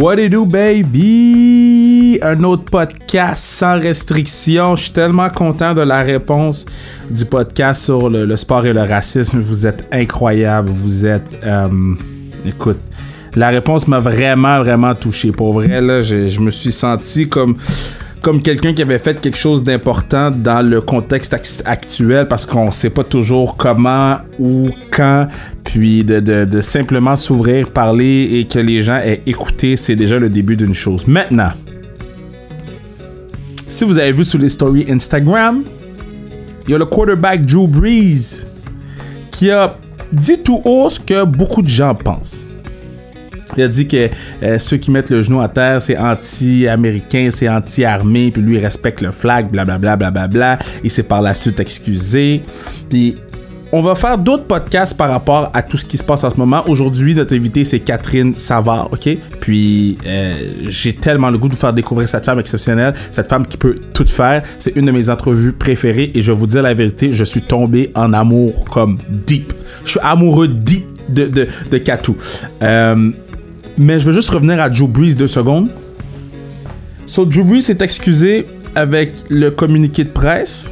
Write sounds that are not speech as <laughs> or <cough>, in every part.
What it do, baby? Un autre podcast sans restriction. Je suis tellement content de la réponse du podcast sur le, sport et le racisme. Vous êtes incroyable. Vous êtes. Euh, écoute, la réponse m'a vraiment, vraiment touché. Pour vrai, là, je me suis senti comme comme quelqu'un qui avait fait quelque chose d'important dans le contexte actuel parce qu'on sait pas toujours comment ou quand, puis de, simplement s'ouvrir, parler et que les gens aient écouté, c'est déjà le début d'une chose. Maintenant, si vous avez vu sur les stories Instagram, il y a le quarterback Drew Brees qui a dit tout haut ce que beaucoup de gens pensent. Il a dit que euh, ceux qui mettent le genou à terre, c'est anti-américain, c'est anti-armée, puis lui, il respecte le flag, blablabla, blablabla. Il s'est par la suite excusé. Puis on va faire d'autres podcasts par rapport à tout ce qui se passe en ce moment. Aujourd'hui, notre invité, c'est Catherine Savard, OK? Puis, euh, j'ai tellement le goût de vous faire découvrir cette femme exceptionnelle, cette femme qui peut tout faire. C'est une de mes entrevues préférées et je vais vous dire la vérité, je suis tombé en amour comme deep. Je suis amoureux deep de, de, de Katou. Euh, mais je veux juste revenir à Drew Brees deux secondes. So, Drew Brees s'est excusé avec le communiqué de presse.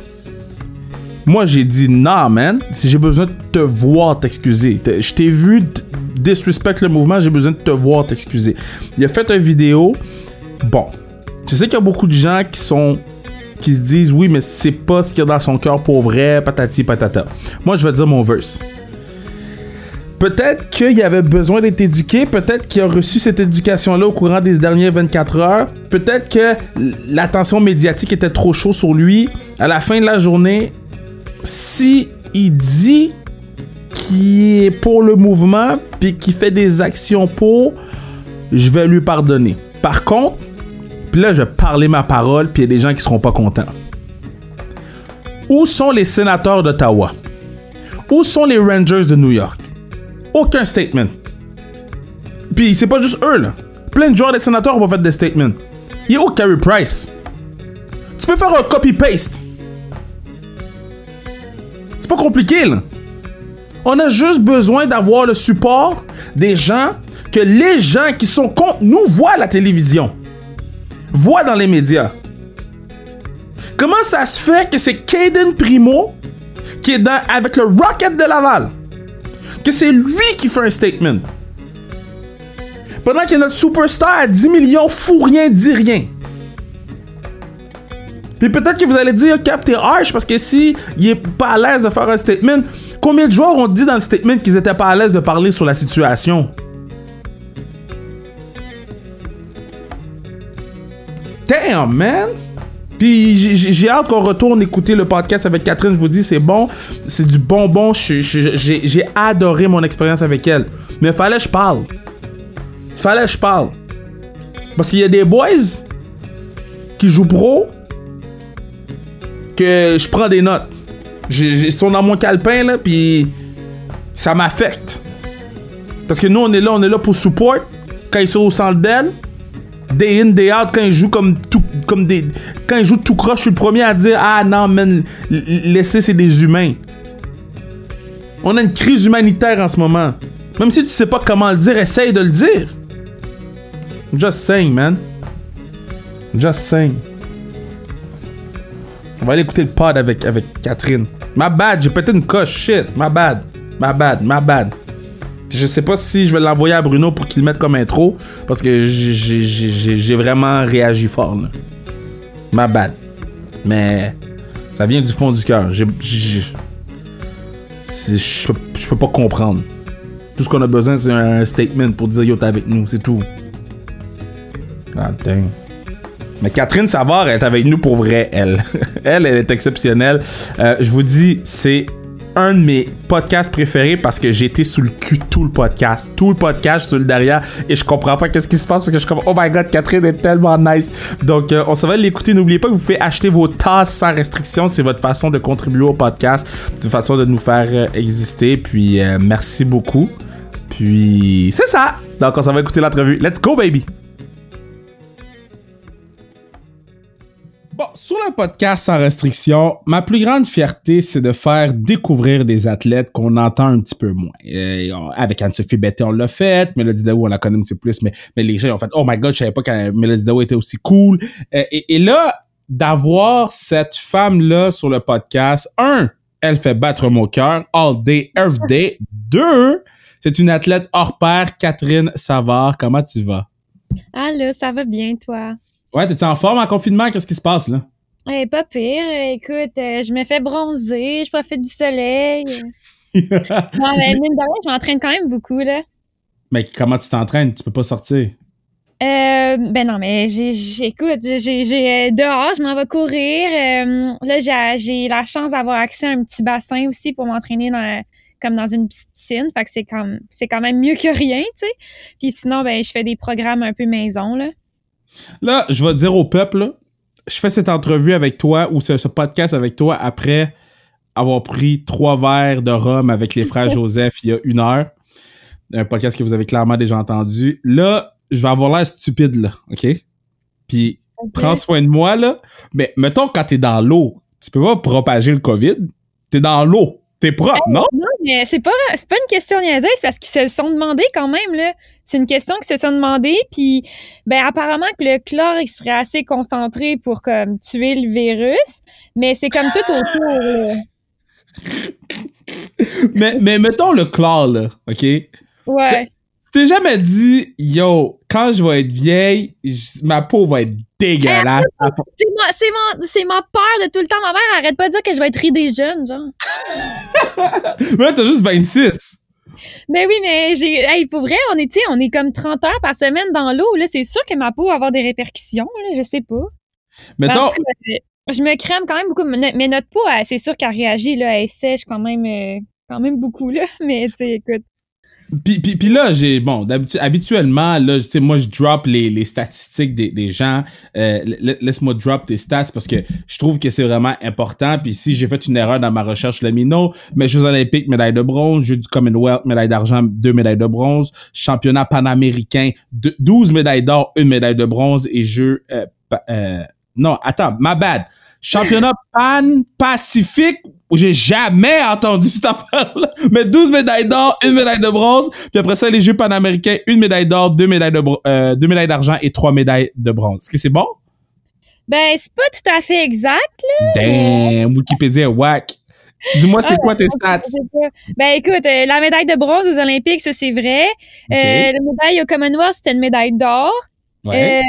Moi, j'ai dit, non, man, si j'ai besoin de te voir t'excuser, je t'ai vu disrespect le mouvement, j'ai besoin de te voir t'excuser. Il a fait une vidéo. Bon, je sais qu'il y a beaucoup de gens qui sont qui se disent oui, mais c'est pas ce qu'il y a dans son cœur pour vrai, patati patata. Moi, je vais dire mon verse. Peut-être qu'il avait besoin d'être éduqué, peut-être qu'il a reçu cette éducation-là au courant des dernières 24 heures, peut-être que l'attention médiatique était trop chaud sur lui. À la fin de la journée, si il dit qu'il est pour le mouvement, puis qu'il fait des actions pour, je vais lui pardonner. Par contre, puis là, je vais parler ma parole, puis il y a des gens qui seront pas contents. Où sont les sénateurs d'Ottawa? Où sont les Rangers de New York? Aucun statement. Puis c'est pas juste eux, là. Plein de joueurs des sénateurs ont pas fait des statements. Il est où Carey Price? Tu peux faire un copy-paste. C'est pas compliqué, là. On a juste besoin d'avoir le support des gens que les gens qui sont contre nous voient à la télévision, voient dans les médias. Comment ça se fait que c'est Caden Primo qui est dans, avec le Rocket de Laval? Que c'est lui qui fait un statement. Pendant que notre superstar à 10 millions fout rien, dit rien. Puis peut-être que vous allez dire Cap t'es harsh parce que si il est pas à l'aise de faire un statement, combien de joueurs ont dit dans le statement qu'ils étaient pas à l'aise de parler sur la situation? Damn, man! Puis j'ai hâte qu'on retourne écouter le podcast avec Catherine. Je vous dis, c'est bon. C'est du bonbon. J'ai adoré mon expérience avec elle. Mais fallait que je parle. Fallait que je parle. Parce qu'il y a des boys qui jouent pro que je prends des notes. Ils sont dans mon calepin, là, puis ça m'affecte. Parce que nous, on est là, on est là pour support. Quand ils sont au centre d'elle, day in, day out, quand ils jouent comme tout, comme des. Quand ils jouent tout croche, je suis le premier à dire Ah non, man, laissez, c'est des humains. On a une crise humanitaire en ce moment. Même si tu sais pas comment le dire, essaye de le dire. Just saying, man. Just saying. On va aller écouter le pod avec, avec Catherine. My bad, j'ai pété une coche, shit. My bad. My bad, my bad. Je sais pas si je vais l'envoyer à Bruno pour qu'il le mette comme intro, parce que j'ai vraiment réagi fort. Là. Ma bad. Mais ça vient du fond du cœur. Je peux pas comprendre. Tout ce qu'on a besoin, c'est un statement pour dire yo, t'es avec nous, c'est tout. Dang. Mais Catherine Savard est avec nous pour vrai, elle. <laughs> elle, elle est exceptionnelle. Euh, je vous dis, c'est un de mes podcasts préférés parce que j'étais sous le cul tout le podcast. Tout le podcast sur le derrière et je comprends pas qu'est-ce qui se passe parce que je comprends. Oh my god, Catherine est tellement nice. Donc, euh, on se va l'écouter. N'oubliez pas que vous pouvez acheter vos tasses sans restriction. C'est votre façon de contribuer au podcast, de façon de nous faire euh, exister. Puis, euh, merci beaucoup. Puis, c'est ça. Donc, on s'en va écouter l'entrevue. Let's go, baby! Bon, Sur le podcast sans restriction, ma plus grande fierté, c'est de faire découvrir des athlètes qu'on entend un petit peu moins. Avec Anne-Sophie Betté, on l'a fait. Mélodie Daou, on la connaît un petit peu plus, mais, mais les gens ont fait « Oh my God, je savais pas que Mélodie Daou était aussi cool. Euh, et, et là, d'avoir cette femme-là sur le podcast, un, elle fait battre mon cœur all day, every day. Deux, c'est une athlète hors pair, Catherine Savard. Comment tu vas? Allô, ça va bien, toi? Ouais, t'es-tu en forme en confinement? Qu'est-ce qui se passe, là? Eh, pas pire. Écoute, euh, je me fais bronzer, je profite du soleil. <laughs> non, mais mine de rien, je m'entraîne quand même beaucoup, là. Mais comment tu t'entraînes? Tu peux pas sortir? Euh, ben non, mais j'écoute, j'ai dehors, je m'en vais courir. Euh, là, j'ai la chance d'avoir accès à un petit bassin aussi pour m'entraîner dans comme dans une piscine. Fait que c'est c'est quand même mieux que rien, tu sais. Puis sinon, ben je fais des programmes un peu maison, là. Là, je vais dire au peuple, je fais cette entrevue avec toi ou ce, ce, podcast avec toi après avoir pris trois verres de rhum avec les frères <laughs> Joseph il y a une heure. Un podcast que vous avez clairement déjà entendu. Là, je vais avoir l'air stupide, là, OK? Puis, prends soin de moi, là. Mais mettons, quand t'es dans l'eau, tu peux pas propager le COVID. T'es dans l'eau. T'es propre, non? Non, mais c'est pas, c'est pas une question niaiseuse, parce qu'ils se sont demandé quand même, là. C'est une question qu'ils se sont demandé, puis ben apparemment que le chlore il serait assez concentré pour comme tuer le virus, mais c'est comme tout autour. Là. <laughs> mais, mais mettons le chlore, là, OK? Ouais t'es jamais dit, yo, quand je vais être vieille, ma peau va être dégueulasse. c'est ma, peur de tout le temps. Ma mère arrête pas de dire que je vais être ridée jeune, genre. <laughs> mais là, t'as juste 26. Mais oui, mais j'ai. Hey, pour vrai, on est, on est comme 30 heures par semaine dans l'eau. Là, c'est sûr que ma peau va avoir des répercussions. Là, je sais pas. Mais ben, je me crème quand même beaucoup. Mais notre peau, c'est sûr qu'elle réagit. Là, elle sèche quand même, euh, quand même beaucoup. Là. <laughs> Mais tu sais, écoute. Puis, puis, puis, là, j'ai bon, habituellement, là, tu sais, moi, je drop les, les statistiques des, des gens. Euh, Laisse-moi drop tes stats parce que je trouve que c'est vraiment important. Puis si j'ai fait une erreur dans ma recherche, le mino, mais Jeux olympiques, médaille de bronze, Jeux du Commonwealth, médaille d'argent, deux médailles de bronze, championnat panaméricain, 12 médailles d'or, une médaille de bronze et Jeux... Euh, euh, non, attends, ma bad. Championnat pan-pacifique, j'ai jamais entendu cette affaire-là. Mais 12 médailles d'or, une médaille de bronze. Puis après ça, les Jeux panaméricains, une médaille d'or, deux médailles de euh, deux médailles d'argent et trois médailles de bronze. Est-ce que c'est bon? Ben, c'est pas tout à fait exact, là. Damn, Wikipédia whack. Dis-moi, c'est ah, quoi tes stats? Ben, écoute, euh, la médaille de bronze aux Olympiques, ça, c'est vrai. Euh, la médaille au Commonwealth, c'était une médaille d'or. Ouais.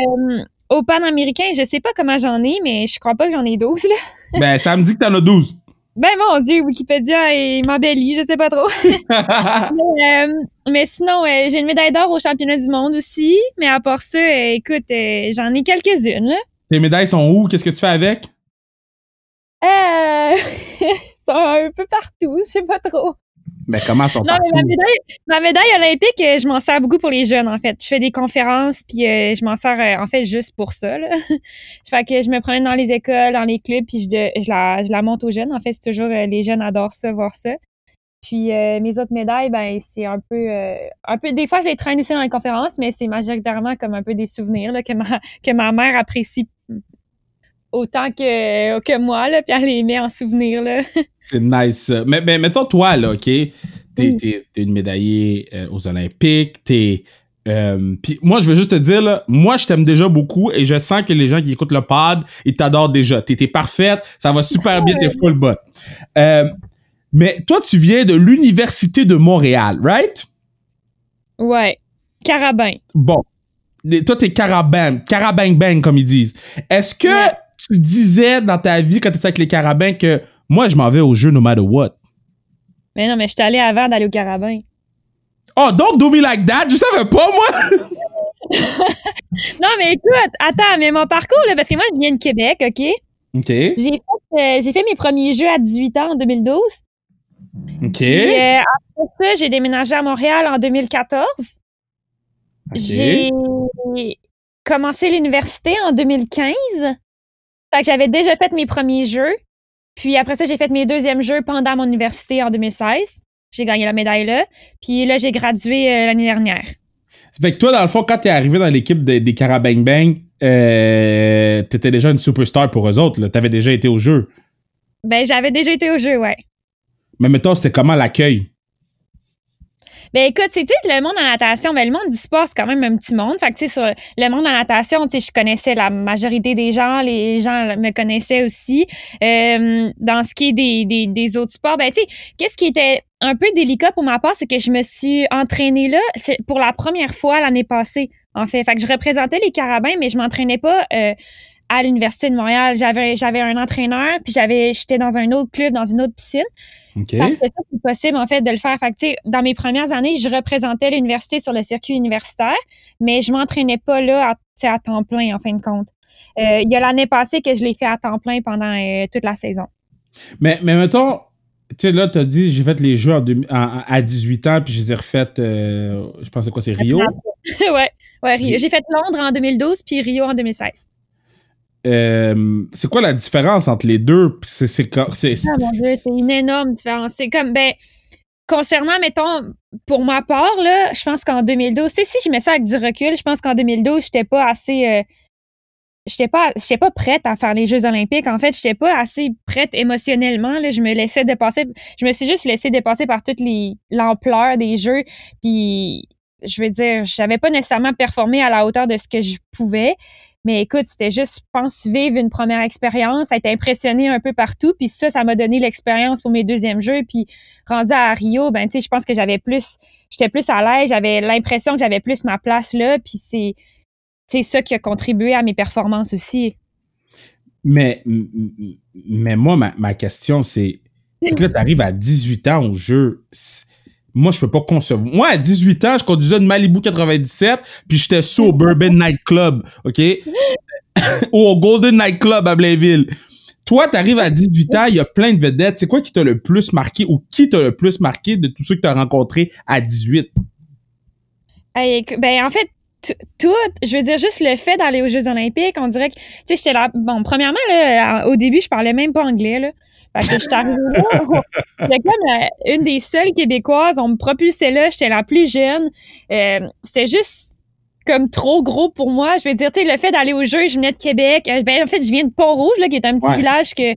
Au Panaméricain, je sais pas comment j'en ai, mais je crois pas que j'en ai 12, là. ben, ça me dit que t'en as 12. Ben mon Dieu, Wikipédia est m'embellit, je sais pas trop. <laughs> mais, euh, mais, sinon, euh, j'ai une médaille d'or au championnat du monde aussi. Mais à part ça, euh, écoute, j'en ai quelques-unes. Tes médailles sont où? Qu'est-ce que tu fais avec? Euh... <laughs> sont un peu partout, je sais pas trop. Mais comment sont non, mais ma médaille, olympique, je m'en sers beaucoup pour les jeunes, en fait. Je fais des conférences, puis je m'en sers, en fait, juste pour ça. Là. <laughs> fait que je me promène dans les écoles, dans les clubs, puis je, je, la, je la monte aux jeunes. En fait, c'est toujours, les jeunes adorent ça, voir ça. Puis mes autres médailles, ben c'est un peu, un peu. Des fois, je les traîne aussi dans les conférences, mais c'est majoritairement comme un peu des souvenirs là, que ma que ma mère apprécie autant que, que moi, là, puis elle les met en souvenir. Là. <laughs> C'est nice. Mais, mais mettons toi, là, OK? T'es, es, une médaillée euh, aux Olympiques, t'es. Euh, puis moi, je veux juste te dire, là, moi, je t'aime déjà beaucoup et je sens que les gens qui écoutent le pod, ils t'adorent déjà. T'es, parfaite, ça va super bien, t'es full bonne. Euh, mais toi, tu viens de l'Université de Montréal, right? Ouais. Carabin. Bon. Toi, t'es carabin, carabin bang, comme ils disent. Est-ce que tu disais dans ta vie quand tu étais avec les carabins que moi, je m'en vais au jeu no matter what. Mais non, mais je suis allé avant d'aller au carabin. Oh, don't do me like that! Je savais pas, moi! <laughs> non, mais écoute, attends, mais mon parcours, là, parce que moi, je viens de Québec, OK? OK. J'ai fait, euh, fait mes premiers jeux à 18 ans en 2012. OK. Et, euh, après ça, j'ai déménagé à Montréal en 2014. J'ai commencé l'université en 2015. Fait que j'avais déjà fait mes premiers jeux. Puis après ça, j'ai fait mes deuxièmes jeux pendant mon université en 2016. J'ai gagné la médaille là. Puis là, j'ai gradué euh, l'année dernière. Fait que toi, dans le fond, quand t'es arrivé dans l'équipe des, des Carabang Bang, euh, t'étais déjà une superstar pour eux autres. là. T'avais déjà été au jeu. Ben, j'avais déjà été au jeu, ouais. Mais mettons, c'était comment l'accueil? Ben écoute, c'est le monde en natation, ben le monde du sport, c'est quand même un petit monde. Fait que tu sais, sur le monde en natation, tu sais, je connaissais la majorité des gens, les gens me connaissaient aussi. Euh, dans ce qui est des, des, des autres sports, ben tu sais, qu'est-ce qui était un peu délicat pour ma part, c'est que je me suis entraînée là pour la première fois l'année passée, en fait. Fait que je représentais les carabins, mais je m'entraînais pas euh, à l'Université de Montréal. J'avais, j'avais un entraîneur, puis j'avais, j'étais dans un autre club, dans une autre piscine. OK. Parce que ça, c'est possible, en fait, de le faire. Fait que, tu sais, dans mes premières années, je représentais l'université sur le circuit universitaire, mais je m'entraînais pas là à, tu à temps plein, en fin de compte. Euh, Il y a l'année passée que je l'ai fait à temps plein pendant euh, toute la saison. Mais, mais mettons, tu sais, là, t'as dit, j'ai fait les jeux en deux- en- à 18 ans, puis je les ai refaites, euh, je pense quoi, c'est Rio? <laughs> ouais, ouais, Rio. J'ai fait Londres en 2012 puis Rio en 2016. Euh, c'est quoi la différence entre les deux? Puis C'est, c'est, co- c'est- Ah mon Dieu, c'est une énorme différence. C'est comme, ben, concernant, mettons, pour ma part, là, je pense qu'en 2012, tu sais, si je mets ça avec du recul, je pense qu'en 2012, j'étais pas assez. euh, j'étais pas, j'étais pas prête à faire les Jeux Olympiques. En fait, j'étais pas assez prête émotionnellement. Là. Je me laissais dépasser. Je me suis juste laissée dépasser par toute les, l'ampleur des Jeux. Puis, je veux dire, j'avais pas nécessairement performé à la hauteur de ce que je pouvais. Mais écoute, c'était juste, je pense, vivre une première expérience, être impressionné un peu partout. Puis ça, ça m'a donné l'expérience pour mes deuxièmes jeux. Puis rendu à Rio, ben, tu sais, je pense que j'avais plus, j'étais plus à l'aise. J'avais l'impression que j'avais plus ma place là. Puis c'est, c'est ça qui a contribué à mes performances aussi. Mais, mais moi, ma, ma question, c'est. Que là, t'arrives à 18 ans au jeu. C'est- Moi, je peux pas concevoir. Moi, à 18 ans, je conduisais une Malibu 97, puis j'étais sous au Bourbon Night Club, OK? <coughs> Ou au Golden Night Club à Blainville. Toi, t'arrives à 18 ans, il y a plein de vedettes. C'est quoi qui t'a le plus marqué ou qui t'a le plus marqué de tous ceux que t'as rencontrés à 18? Hey, éc- ben, en fait, tout, je veux dire, juste le fait d'aller aux Jeux Olympiques, on dirait que, tu sais, j'étais là. Bon, premièrement, là, au début, je parlais même pas anglais, là. Fait que j'étais arrivée là. <laughs> J'étais comme euh, une des seules Québécoises. On me propulsait là. J'étais la plus jeune. Euh, C'était juste comme trop gros pour moi. Je veux dire, tu sais, le fait d'aller aux Jeux, je venais de Québec. Euh, Ben, en fait, je viens de Pont-Rouge, là, qui est un petit Ouais. village que.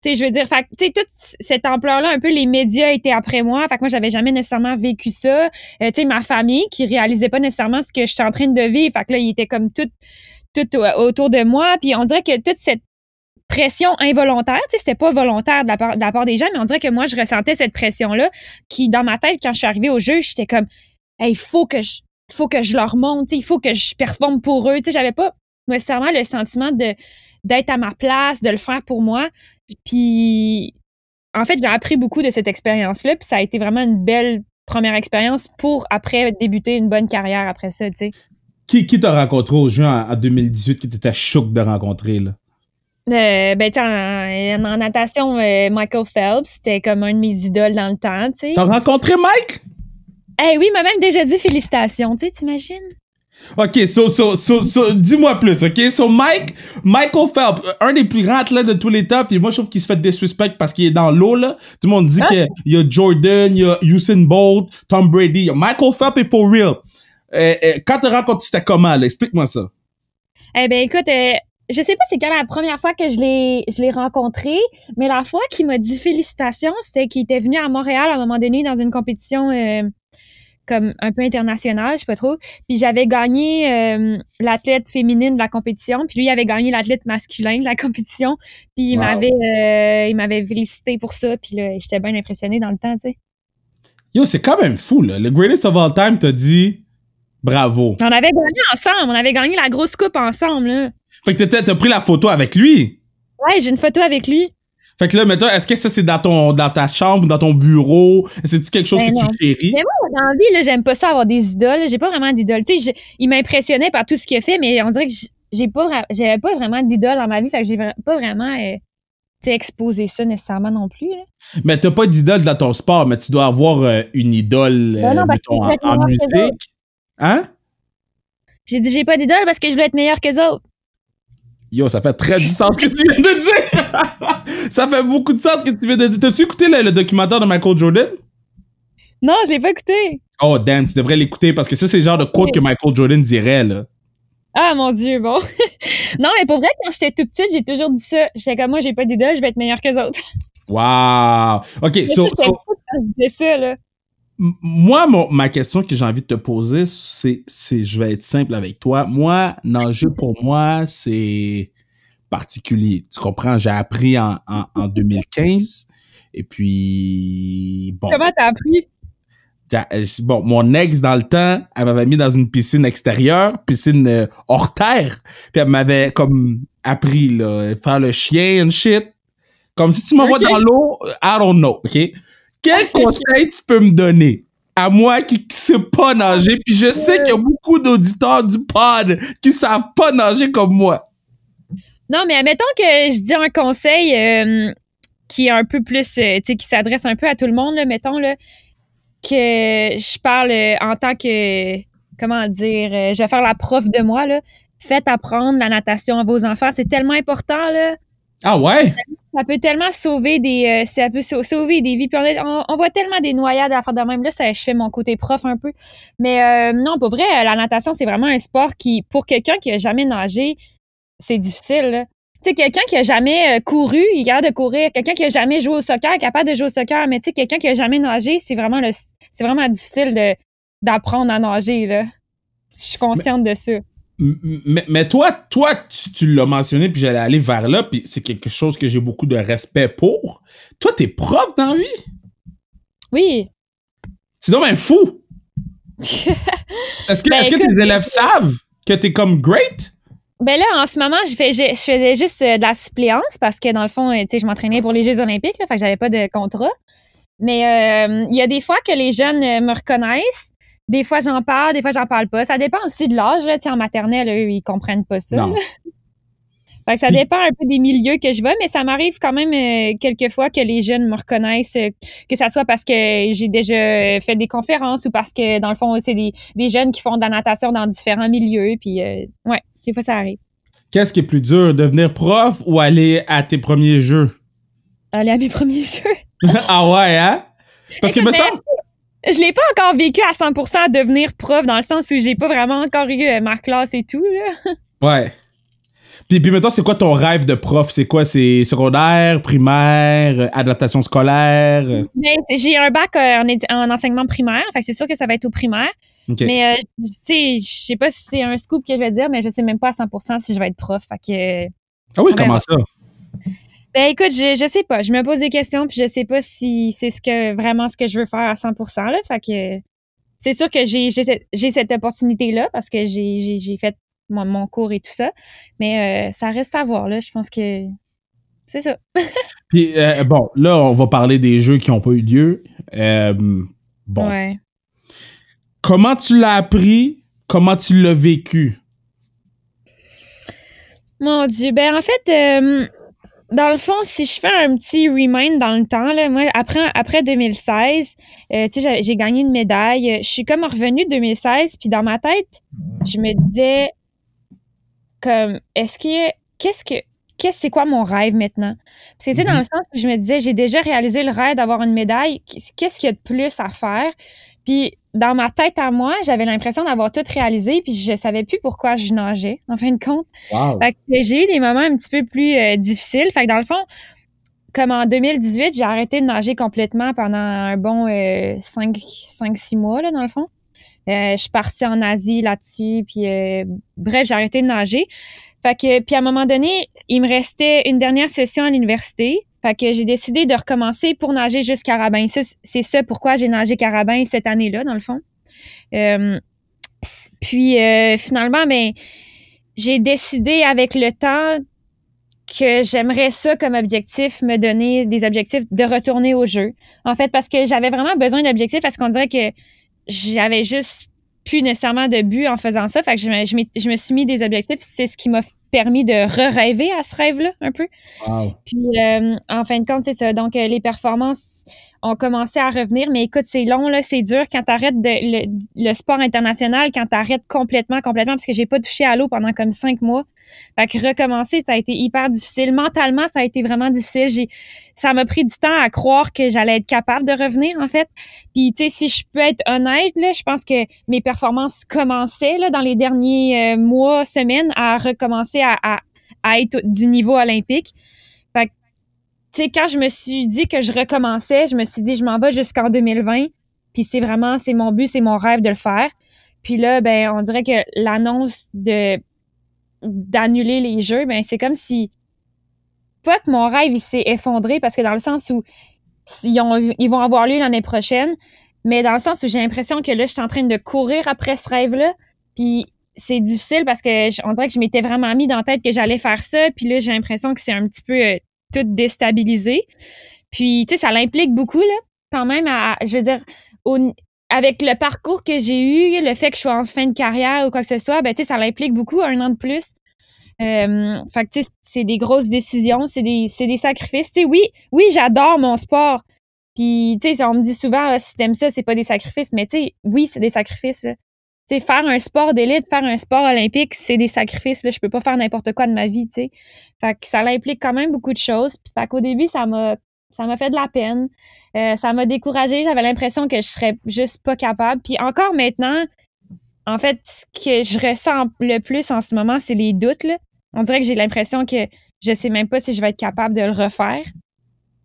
Tu sais, je veux dire, fait tu sais, toute cette ampleur-là, un peu, les médias étaient après moi. Fait que moi, j'avais jamais nécessairement vécu ça. Euh, tu sais, ma famille qui réalisait pas nécessairement ce que j'étais en train de vivre. Fait que là, il était comme tout, tout au- autour de moi. Puis on dirait que toute cette pression involontaire, tu sais, c'était pas volontaire de la, part, des gens, mais on dirait que moi, je ressentais cette pression-là qui, dans ma tête, quand je suis arrivée au jeu, j'étais comme, il faut que je, faut que je leur sais, il faut que je performe pour eux. Tu sais, j'avais pas nécessairement le sentiment de d'être à ma place, de le faire pour moi. Puis, en fait, j'ai appris beaucoup de cette expérience-là, puis ça a été vraiment une belle première expérience pour après débuter une bonne carrière après ça, tu sais. Qui, qui t'a rencontré au jeu en, en 2018 qui t'étais choqué de rencontrer, là? Euh, ben, en, en natation, euh, Michael Phelps, c'était comme un de mes idoles dans le temps, tu sais. T'as rencontré Mike? Eh oui, il m'a même déjà dit félicitations, tu sais, t'imagines? Ok, so, so, so, so, dis-moi plus, ok? So, Mike, Michael Phelps, un des plus grands athlètes de tous les temps, puis moi, je trouve qu'il se fait disrespect parce qu'il est dans l'eau, là. Tout le monde dit Hein? qu'il y a Jordan, il y a Usain Bolt, Tom Brady. Michael Phelps est for real. Euh, quand t'as rencontré, c'était comment, là? Explique-moi ça. Eh ben, écoute, euh, je sais pas c'est quand la première fois que je l'ai, je l'ai rencontré, mais la fois qu'il m'a dit félicitations, c'était qu'il était venu à Montréal à un moment donné dans une compétition euh, comme un peu internationale, je sais pas trop. Puis j'avais gagné euh, l'athlète féminine de la compétition, puis lui il avait gagné l'athlète masculin de la compétition. Puis il Wow. m'avait, euh, il m'avait félicité pour ça, puis là j'étais bien impressionnée dans le temps, tu sais. Yo, c'est quand même fou, là. Le greatest of all time t'a dit bravo. On avait gagné ensemble, on avait gagné la grosse coupe ensemble, là. Fait que t'as pris la photo avec lui? Ouais, j'ai une photo avec lui. Fait que là, maintenant, est-ce que ça, c'est dans ton, dans ta chambre, dans ton bureau? C'est-tu quelque chose Ben que non. tu chéris? Mais moi, dans la vie, là, j'aime pas ça avoir des idoles. J'ai pas vraiment d'idoles. Tu sais, il m'impressionnait par tout ce qu'il a fait, mais on dirait que j'ai pas, j'avais pas vraiment d'idole dans ma vie. Fait que j'ai pas vraiment, euh, exposé ça nécessairement non plus. là. Mais t'as pas d'idole dans ton sport, mais tu dois avoir euh, une idole, euh, Ben non, mettons, je vais en, musique. Hein? J'ai dit, j'ai pas d'idole parce que je voulais être meilleure que les autres. Yo, ça fait très du sens ce que tu viens de dire! <laughs> ça fait beaucoup de sens ce que tu viens de dire. T'as-tu écouté le, le documentaire de Michael Jordan? Non, je l'ai pas écouté. Oh, damn, tu devrais l'écouter parce que ça, c'est le genre de quote que Michael Jordan dirait, là. Ah, mon Dieu, bon. <laughs> non, mais pour vrai, quand j'étais tout petite, j'ai toujours dit ça. J'étais comme moi, j'ai pas d'idole, je vais être meilleure que les autres. Wow! OK, so, so ça, là. Moi, ma question que j'ai envie de te poser, c'est, c'est, je vais être simple avec toi. Moi, nager pour moi, c'est particulier. Tu comprends? J'ai appris en, en, en 2015. Et puis, bon. Comment t'as appris? Euh, bon, mon ex, dans le temps, elle m'avait mis dans une piscine extérieure, piscine euh, hors terre. Puis elle m'avait comme appris, là, faire le chien and shit. Comme si tu m'envoies dans l'eau, I don't know, OK? Quel <laughs> conseil tu peux me donner à moi qui ne sais pas nager? Puis je sais qu'il y a beaucoup d'auditeurs du pod qui savent pas nager comme moi. Non, mais admettons que je dis un conseil euh, qui est un peu plus, tu sais, qui s'adresse un peu à tout le monde, là, mettons, là que je parle euh, en tant que, comment dire, euh, je vais faire la prof de moi, là. Faites apprendre la natation à vos enfants. C'est tellement important, là. Ah ouais? Ça peut tellement sauver des, euh, ça peut sauver des vies. on, voit tellement des noyades à faire de même. Là, ça, je fais mon côté prof un peu. Mais non, pour vrai, la natation, c'est vraiment un sport qui, pour quelqu'un qui a jamais nagé, c'est difficile. Là. Tu sais, quelqu'un qui a jamais euh, couru, il est capable de courir. Quelqu'un qui a jamais joué au soccer, est capable de jouer au soccer. Mais tu sais, quelqu'un qui a jamais nagé, c'est vraiment le, c'est vraiment difficile de, d'apprendre à nager, là. Je suis consciente de ça. Mais, mais, toi, toi, tu, l'as mentionné, puis j'allais aller vers là, puis c'est quelque chose que j'ai beaucoup de respect pour. Toi, t'es prof dans la vie? Oui. C'est donc un fou! <laughs> est-ce que, ben, est-ce que tes élèves savent que t'es comme great? Ben là, en ce moment, je, fais, je, faisais juste euh, de la suppléance parce que dans le fond, euh, tu sais, je m'entraînais pour les Jeux olympiques, là, fait que j'avais pas de contrat. Mais euh, il y a des fois que les jeunes me reconnaissent. Des fois, j'en parle, des fois, j'en parle pas. Ça dépend aussi de l'âge. Là. En maternelle, eux, ils comprennent pas ça. <laughs> Fait que ça dépend un peu des milieux que je vais, mais ça m'arrive quand même euh, quelques fois que les jeunes me reconnaissent, euh, que ça soit parce que j'ai déjà fait des conférences ou parce que, dans le fond, c'est des, des, jeunes qui font de la natation dans différents milieux. Puis, euh, ouais, des fois, ça arrive. Qu'est-ce qui est plus dur, devenir prof ou aller à tes premiers jeux? Aller à mes premiers <laughs> jeux. ah ouais, hein? Parce que me semble. Je l'ai pas encore vécu à 100% devenir prof dans le sens où j'ai pas vraiment encore eu ma classe et tout. Là. <laughs> Ouais. Puis, puis maintenant, c'est quoi ton rêve de prof? C'est quoi? C'est secondaire, primaire, adaptation scolaire? J'ai un bac euh, en, enseignement primaire, fait c'est sûr que ça va être au primaire. Mais, euh, tu sais, je sais pas si c'est un scoop que je vais dire, mais je sais même pas à 100% si je vais être prof. Fait que, ah oui, comment ça? Ben écoute, je, je sais pas. Je me pose des questions, puis je sais pas si c'est ce que vraiment ce que je veux faire à 100%. Là, fait que c'est sûr que j'ai cette opportunité-là parce que j'ai fait mon, cours et tout ça. Mais euh, ça reste à voir, là. Je pense que c'est ça. <laughs> Puis, euh, bon, là, on va parler des jeux qui n'ont pas eu lieu. Euh, bon. Ouais. Comment tu l'as appris? Comment tu l'as vécu? Mon Dieu. Ben, en fait, dans le fond, si je fais un petit remind dans le temps, là, moi, après, après 2016, j'ai gagné une médaille. Je suis comme revenue 2016, puis dans ma tête, je me disais, comme est-ce que qu'est-ce que qu'est-ce c'est quoi mon rêve maintenant? C'était dans mm-hmm. le sens où je me disais j'ai déjà réalisé le rêve d'avoir une médaille qu'est-ce qu'il y a de plus à faire? Puis dans ma tête à moi j'avais l'impression d'avoir tout réalisé puis je savais plus pourquoi je nageais en fin de compte j'ai eu des moments un petit peu plus euh, difficiles fait que dans le fond comme en 2018 j'ai arrêté de nager complètement pendant un bon 5-6 euh, mois là dans le fond euh, je suis partie en Asie là-dessus, puis euh, bref, j'ai arrêté de nager. Fait que, puis à un moment donné, il me restait une dernière session à l'université. Fait que j'ai décidé de recommencer pour nager juste carabin. C'est ça pourquoi j'ai nagé carabin cette année-là, dans le fond. Euh, puis finalement, ben, j'ai décidé avec le temps que j'aimerais ça comme objectif, me donner des objectifs de retourner au jeu. En fait, parce que j'avais vraiment besoin d'objectifs parce qu'on dirait que j'avais juste plus nécessairement de but en faisant ça. Fait que je me, je me suis mis des objectifs. C'est ce qui m'a permis de re-rêver à ce rêve-là, un peu. Puis, euh, en fin de compte, c'est ça. Donc, euh, les performances ont commencé à revenir. Mais écoute, c'est long, là, c'est dur quand tu arrêtes le, sport international, quand tu arrêtes complètement, complètement, parce que j'ai pas touché à l'eau pendant comme cinq mois. Fait que recommencer, ça a été hyper difficile. Mentalement, ça a été vraiment difficile. J'ai, ça m'a pris du temps à croire que j'allais être capable de revenir, en fait. Puis, tu sais, si je peux être honnête, je pense que mes performances commençaient, là, dans les derniers euh, mois, semaines, à recommencer à être du niveau olympique. Fait que, tu sais, quand je me suis dit que je recommençais, je me suis dit, je m'en vais jusqu'en 2020. Puis c'est vraiment, c'est mon but, c'est mon rêve de le faire. Puis là, ben, on dirait que l'annonce de d'annuler les jeux, ben, c'est comme si pas que mon rêve s'est effondré parce que dans le sens où ils, ont, ils vont avoir lieu l'année prochaine, mais dans le sens où j'ai l'impression que là, je suis en train de courir après ce rêve-là. Puis c'est difficile parce que on dirait que je m'étais vraiment mis dans la tête que j'allais faire ça. Puis là, j'ai l'impression que c'est un petit peu euh, tout déstabilisé. Puis, tu sais, ça l'implique beaucoup, là, quand même, à, je veux dire, avec le parcours que j'ai eu, le fait que je sois en fin de carrière ou quoi que ce soit, ben, ça l'implique beaucoup, un an de plus. Euh, fait que, c'est des grosses décisions, c'est des, des sacrifices. Oui, oui, j'adore mon sport. Puis, tu sais, on me dit souvent, ah, si t'aimes ça, c'est pas des sacrifices. Mais, tu sais, oui, c'est des sacrifices. Tu faire un sport d'élite, faire un sport olympique, c'est des sacrifices. Je peux pas faire n'importe quoi de ma vie, tu sais. Fait que ça implique quand même beaucoup de choses. Puis, fait qu'au début, ça m'a ça m'a fait de la peine. Euh, ça m'a découragée. J'avais l'impression que je serais juste pas capable. Puis encore maintenant, en fait, ce que je ressens le plus en ce moment, c'est les doutes. Là. On dirait que j'ai l'impression que je sais même pas si je vais être capable de le refaire.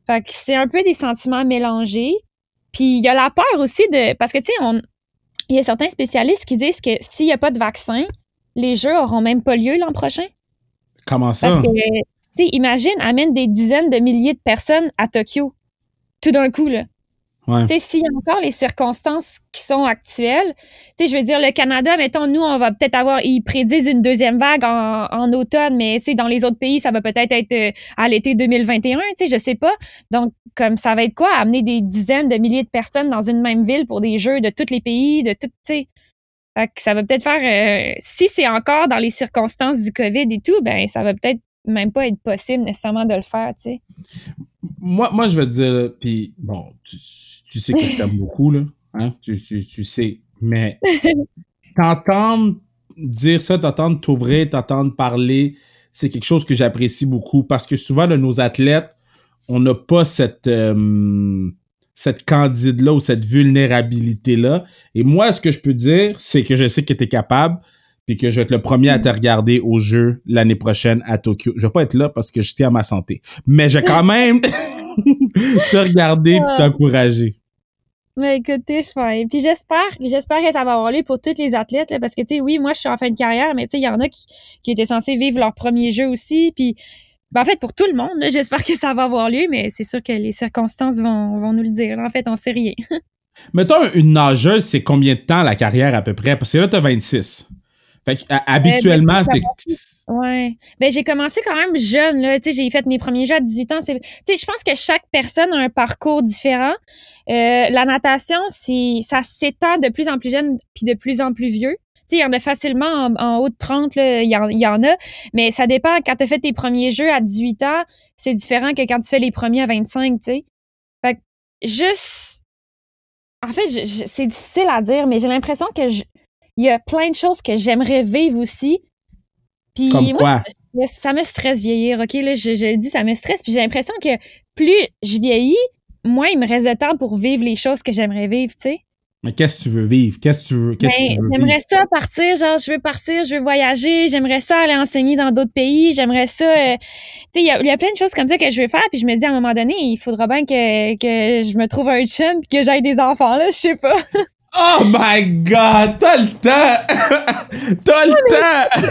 Fait que c'est un peu des sentiments mélangés. Puis il y a la peur aussi de. Parce que, tu sais, il y a certains spécialistes qui disent que s'il n'y a pas de vaccin, les Jeux auront même pas lieu l'an prochain. Comment ça? sais, imagine, amène des dizaines de milliers de personnes à Tokyo, tout d'un coup, là. Ouais. Tu sais, s'il y a encore les circonstances qui sont actuelles, tu sais, je veux dire, le Canada, mettons, nous, on va peut-être avoir, ils prédisent une deuxième vague en, en automne, mais c'est dans les autres pays, ça va peut-être être, euh, à l'été 2021, tu sais, je sais pas. Donc, comme ça va être quoi, amener des dizaines de milliers de personnes dans une même ville pour des jeux de tous les pays, de tout, tu sais? ça va peut-être faire, euh, si c'est encore dans les circonstances du COVID et tout, ben ça va peut-être même pas être possible nécessairement de le faire, tu sais. Moi, moi, je vais te dire, puis bon, tu, tu, sais que je t'aime beaucoup, là, hein? Tu, tu, tu sais, mais <laughs> t'entendre dire ça, t'entendre t'ouvrir, t'entendre parler, c'est quelque chose que j'apprécie beaucoup parce que souvent, de nos athlètes, on n'a pas cette, euh, cette candide-là ou cette vulnérabilité-là. Et moi, ce que je peux dire, c'est que je sais que tu es capable, puis que je vais être le premier à te regarder au jeu l'année prochaine à Tokyo. Je vais pas être là parce que je tiens à ma santé, mais je vais quand même <laughs> te regarder et t'encourager. Mais écoute, t'es fin. Puis j'espère, j'espère que ça va avoir lieu pour tous les athlètes, là, parce que, tu sais, oui, moi, je suis en fin de carrière, mais tu sais, il y en a qui, qui étaient censés vivre leur premier jeu aussi. Puis, ben, en fait, pour tout le monde, <laughs> j'espère que ça va avoir lieu, mais c'est sûr que les circonstances vont, vont nous le dire. En fait, on sait rien. <laughs> Mettons, une nageuse, c'est combien de temps la carrière à peu près? Parce que là, t'as 26. Fait que, habituellement, ben, c'est. Ouais. Ben, j'ai commencé quand même jeune, là. Tu sais, j'ai fait mes premiers jeux à 18 ans. Tu sais, je pense que chaque personne a un parcours différent. Euh, la natation, c'est, ça s'étend de plus en plus jeune puis de plus en plus vieux. Tu sais, il y en a facilement en, haut de 30, là, il y, en, y en a. Mais ça dépend. Quand tu as fait tes premiers jeux à 18 ans, c'est différent que quand tu fais les premiers à 25, tu sais. Fait que juste. En fait, c'est difficile à dire, mais j'ai l'impression que je, il y a plein de choses que j'aimerais vivre aussi. Puis Comme quoi? ça me stresse vieillir, OK? Là, je, je le dis, ça me stresse. Puis j'ai l'impression que plus je vieillis, moins il me reste de temps pour vivre les choses que j'aimerais vivre, tu sais. Mais qu'est-ce que tu veux vivre? Qu'est-ce que tu veux, qu'est-ce ben, J'aimerais ça partir, genre, je veux partir, je veux voyager, j'aimerais ça aller enseigner dans d'autres pays, j'aimerais ça. Euh, tu sais, il y, y, a plein de choses comme ça que je veux faire, puis je me dis à un moment donné, il faudra bien que, que je me trouve un chum, puis que j'aille des enfants, là, je sais pas. <laughs> Oh my god, t'as le temps! <laughs> t'as le temps!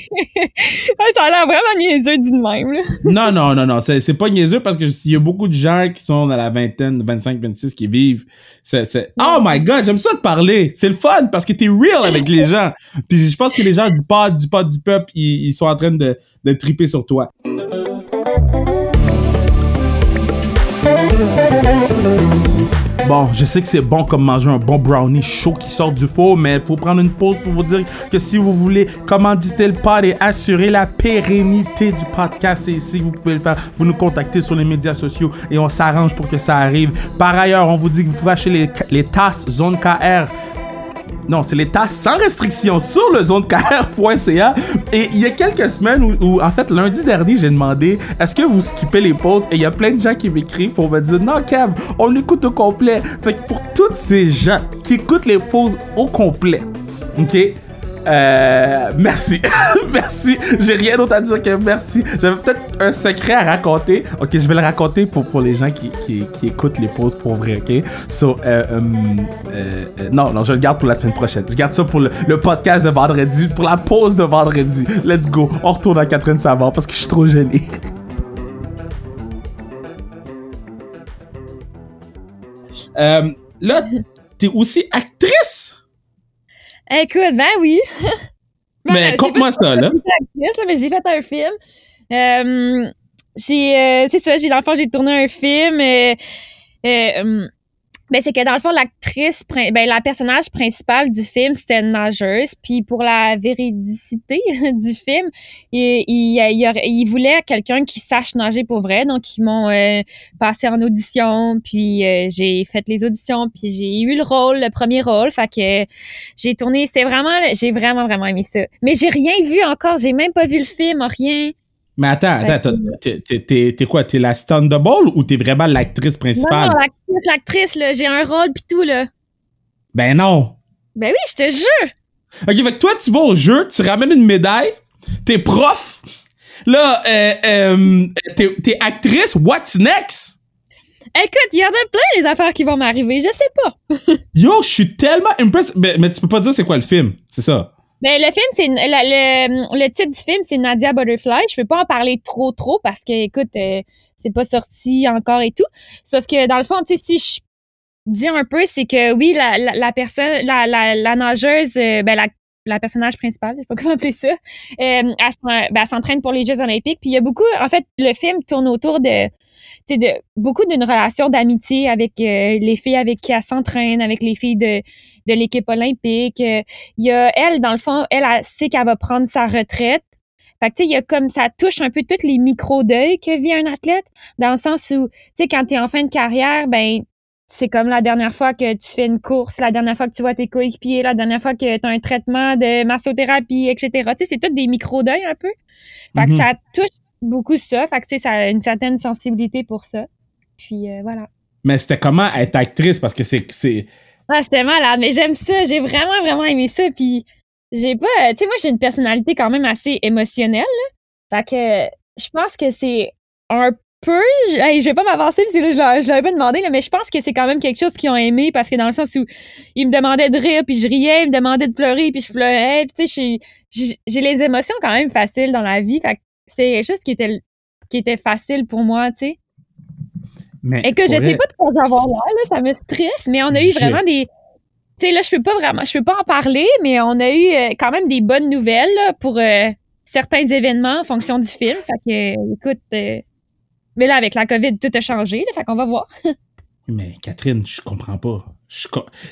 <laughs> ça a l'air vraiment niaiseux d'une même. Là. non, non, non, non, c'est, pas niaiseux parce qu'il y a beaucoup de gens qui sont dans la vingtaine, 25, 26 qui vivent. C'est, Oh my god, j'aime ça te parler. C'est le fun parce que t'es real avec les gens. Puis je pense que les gens du pod, du pod du peuple, ils, ils sont en train de, de triper sur toi. Bon, je sais que c'est bon comme manger un bon brownie chaud qui sort du four, mais il faut prendre une pause pour vous dire que si vous voulez commanditer le pod et assurer la pérennité du podcast, c'est ici que vous pouvez le faire. Vous nous contactez sur les médias sociaux et on s'arrange pour que ça arrive. Par ailleurs, on vous dit que vous pouvez acheter les, les tasses Zone KR non, c'est l'État sans restriction sur le zonecarrière.ca. Et il y a quelques semaines où, où, en fait, lundi dernier, j'ai demandé est-ce que vous skippez les pauses? Et il y a plein de gens qui m'écrivent pour me dire non, Kev, on écoute au complet. Fait que pour tous ces gens qui écoutent les pauses au complet, ok euh, merci. <laughs> merci. J'ai rien d'autre à dire que merci. J'avais peut-être un secret à raconter. Ok, je vais le raconter pour, pour les gens qui, qui, qui écoutent les pauses pour vrai, ok? So, euh, euh, euh, non, non, je le garde pour la semaine prochaine. Je garde ça pour le, le, podcast de vendredi, pour la pause de vendredi. Let's go. On retourne à Catherine Savard parce que je suis trop gêné. <laughs> Euh, là, t'es aussi actrice? Écoute, ben oui. ben, <laughs> mais conte-moi ça, là. mais j'ai fait un film. Euh, j'ai, euh, c'est ça, j'ai, dans le fond, j'ai tourné un film. Euh, euh ben, c'est que dans le fond, l'actrice, ben, la personnage principale du film, c'était une nageuse. Puis pour la véridicité <laughs> du film, il, il, il, il voulait quelqu'un qui sache nager pour vrai. Donc, ils m'ont euh, passé en audition. Puis euh, j'ai fait les auditions. Puis j'ai eu le rôle, le premier rôle. Fait que j'ai tourné. C'est vraiment, j'ai vraiment, vraiment aimé ça. Mais j'ai rien vu encore. J'ai même pas vu le film, rien. Mais attends, attends, t'es quoi? T'es la ball ou t'es vraiment l'actrice principale? Non, l'actrice, l'actrice, là. J'ai un rôle pis tout, là. Ben non. Ben oui, je te jure. Ok, fait que toi, tu vas au jeu, tu ramènes une médaille, t'es prof, là, euh, euh, t'es actrice, what's next? Écoute, il y en a plein des affaires qui vont m'arriver, je sais pas. <laughs> Yo, je suis tellement impressed. Mais, mais, tu peux pas dire c'est quoi le film, c'est ça? Ben, le film, c'est le, le, titre du film, c'est Nadia Butterfly. Je peux pas en parler trop, trop parce que, écoute, euh, c'est pas sorti encore et tout. Sauf que dans le fond, tu sais, si je dis un peu, c'est que oui, la, la, personne, la, la, la nageuse, euh, ben la, la personnage principale, je sais pas comment appeler ça, euh, ben, elle s'entraîne pour les Jeux olympiques. Puis il y a beaucoup, en fait, le film tourne autour de de beaucoup d'une relation d'amitié avec euh, les filles avec qui elle s'entraîne, avec les filles de, de l'équipe olympique. Euh, il y a elle, dans le fond, elle, sait qu'elle va prendre sa retraite. Fait que, tu sais, il y a comme ça touche un peu tous les micro-deuils que vit un athlète, dans le sens où, tu sais, quand tu es en fin de carrière, ben, c'est comme la dernière fois que tu fais une course, la dernière fois que tu vois tes coéquipiers, la dernière fois que tu as un traitement de massothérapie, etc. Tu sais, c'est tout des micro-deuils un peu. Fait que mm-hmm. ça touche beaucoup ça. Fait que, tu sais, ça a une certaine sensibilité pour ça. Puis, euh, voilà. Mais c'était comment être actrice? Parce que c'est. c'est... Ah, c'était malade. Mais j'aime ça. J'ai vraiment, vraiment aimé ça. Puis, j'ai pas. Tu sais, moi, j'ai une personnalité quand même assez émotionnelle. Fait que, je pense que c'est un peu. je vais pas m'avancer parce que là, je l'avais pas demandé, là, mais je pense que c'est quand même quelque chose qu'ils ont aimé parce que dans le sens où ils me demandaient de rire, puis je riais, ils me demandaient de pleurer, puis je pleurais. Puis, tu sais, j'ai les émotions quand même faciles dans la vie. Fait que c'est quelque chose qui était, qui était facile pour moi, tu sais. Et que je sais pas de quoi avoir l'air, là, ça me stresse, mais on a eu vraiment des. Tu sais, là, je peux pas vraiment, je peux pas en parler, mais on a eu euh, quand même des bonnes nouvelles pour euh, certains événements en fonction du film. Fait que, écoute, euh, mais là, avec la COVID, tout a changé, là, fait qu'on va voir. <laughs> mais Catherine, je comprends pas. Je,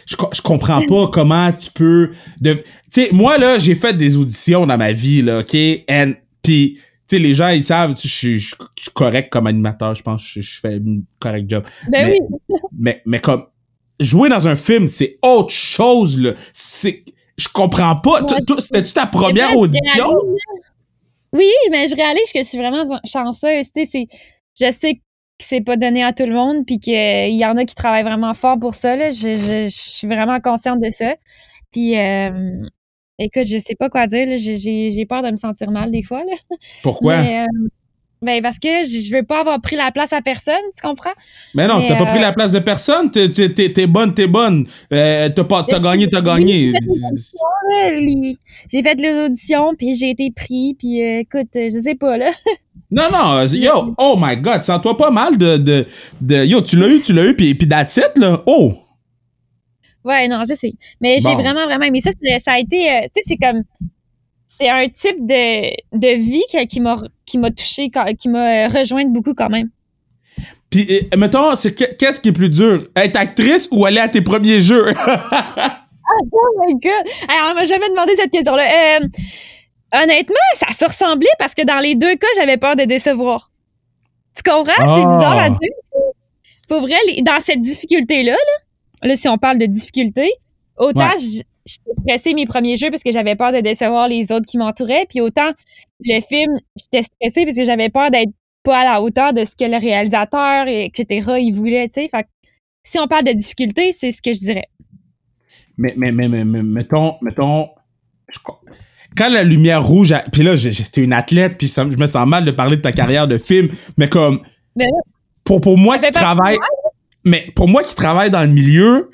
je, comprends pas comment tu peux. De... Tu sais, moi, là, j'ai fait des auditions dans ma vie, là, OK? And, puis tu sais, les gens, ils savent, je suis correct comme animateur, je pense, je, fais un correct job. Ben mais, oui. <laughs> mais, mais comme, jouer dans un film, c'est autre chose, là. C'est, je comprends pas. C'était-tu ta première audition? Oui, mais je réalise que je suis vraiment chanceuse. Tu sais, je sais que c'est pas donné à tout le monde, puis qu'il y en a qui travaillent vraiment fort pour ça. Là. Je, je, suis vraiment consciente de ça. Puis, euh, Écoute, je sais pas quoi dire. J'ai peur de me sentir mal des fois. Là. Pourquoi? Euh, ben parce que je veux pas avoir pris la place à personne, tu comprends? Mais non, t'as pas pris la euh, place de personne. T'es es, bonne, t'es bonne. Euh, t'as gagné, t'as gagné. J'ai fait les auditions, puis j'ai été pris, puis écoute, je sais pas, là. <laughs> Non, non, yo, oh my god, sens-toi pas mal de, de, de, Yo, tu l'as eu, tu l'as eu, puis, puis that's là. Oh! Ouais, non, je sais. Mais j'ai vraiment, vraiment aimé ça. Ça a été, euh, tu sais, c'est comme, c'est un type de, de vie qui m'a, qui m'a touché, qui m'a euh, rejoint beaucoup quand même. Puis, euh, mettons, c'est qu'est-ce qui est plus dur? Être actrice ou aller à tes premiers jeux? <laughs> ah, oh my god! Alors, on m'a jamais demandé cette question-là. honnêtement, ça se ressemblait parce que dans les deux cas, j'avais peur de décevoir. Tu comprends? C'est ah! bizarre à dire. Pour vrai, dans cette difficulté-là, là, là, si on parle de difficulté, autant j'étais stressée mes premiers jeux parce que j'avais peur de décevoir les autres qui m'entouraient. Puis autant, le film, j'étais stressée parce que j'avais peur d'être pas à la hauteur de ce que le réalisateur, etc., il voulait, tu sais. Fait si on parle de difficulté, c'est ce que je dirais. Mais, mais, mais, mais, mettons, mettons, quand la lumière rouge, puis là, j'étais une athlète, puis je me sens mal de parler de ta carrière de film, mais comme, pour, pour moi qui travaille, mais pour moi qui travaille dans le milieu,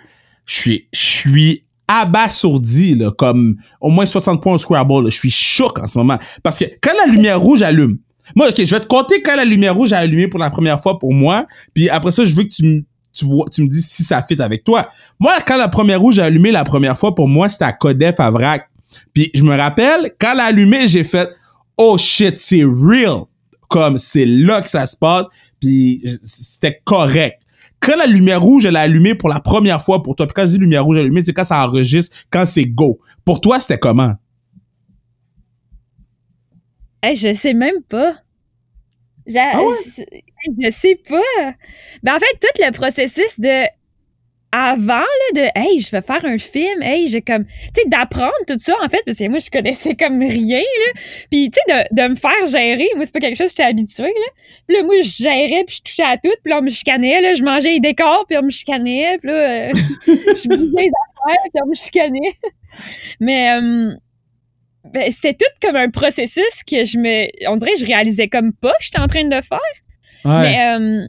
je suis, je suis abasourdi, là, comme au moins 60 points au Scrabble. Je suis choc en ce moment. Parce que quand la lumière rouge allume, moi, ok, je vais te compter quand la lumière rouge a allumé pour la première fois pour moi. Puis après ça, je veux que tu, tu, vois, tu me dis si ça fit avec toi. Moi, quand la première rouge a allumé la première fois pour moi, c'était à Codef à Vrac. Puis je me rappelle, quand elle a allumé, j'ai fait Oh shit, c'est real. Comme c'est là que ça se passe. Puis c'était correct quand la lumière rouge, elle a allumé pour la première fois pour toi, puis quand je dis lumière rouge allumée, c'est quand ça enregistre, quand c'est go. Pour toi, c'était comment? Hey, je sais même pas. Ah je, je, sais pas. Ben, en fait, tout le processus de avant là, de hey je vais faire un film hey j'ai comme tu sais d'apprendre tout ça en fait parce que moi je connaissais comme rien là. Puis tu sais de, de, me faire gérer moi c'est pas quelque chose que j'étais habituée là. Puis là moi je gérais puis je touchais à tout puis là on me chicanait là. Je mangeais les décors puis on me chicanait puis là euh, <laughs> je buvais les affaires puis on me chicanait. Mais euh, ben, c'était tout comme un processus que je me on dirait que je réalisais comme pas que j'étais en train de faire. Mais euh,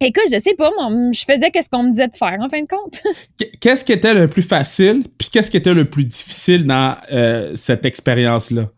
Écoute, je sais pas, moi, je faisais qu'est-ce qu'on me disait de faire, en fin de compte. <laughs> qu'est-ce qui était le plus facile, puis qu'est-ce qui était le plus difficile dans euh, cette expérience-là?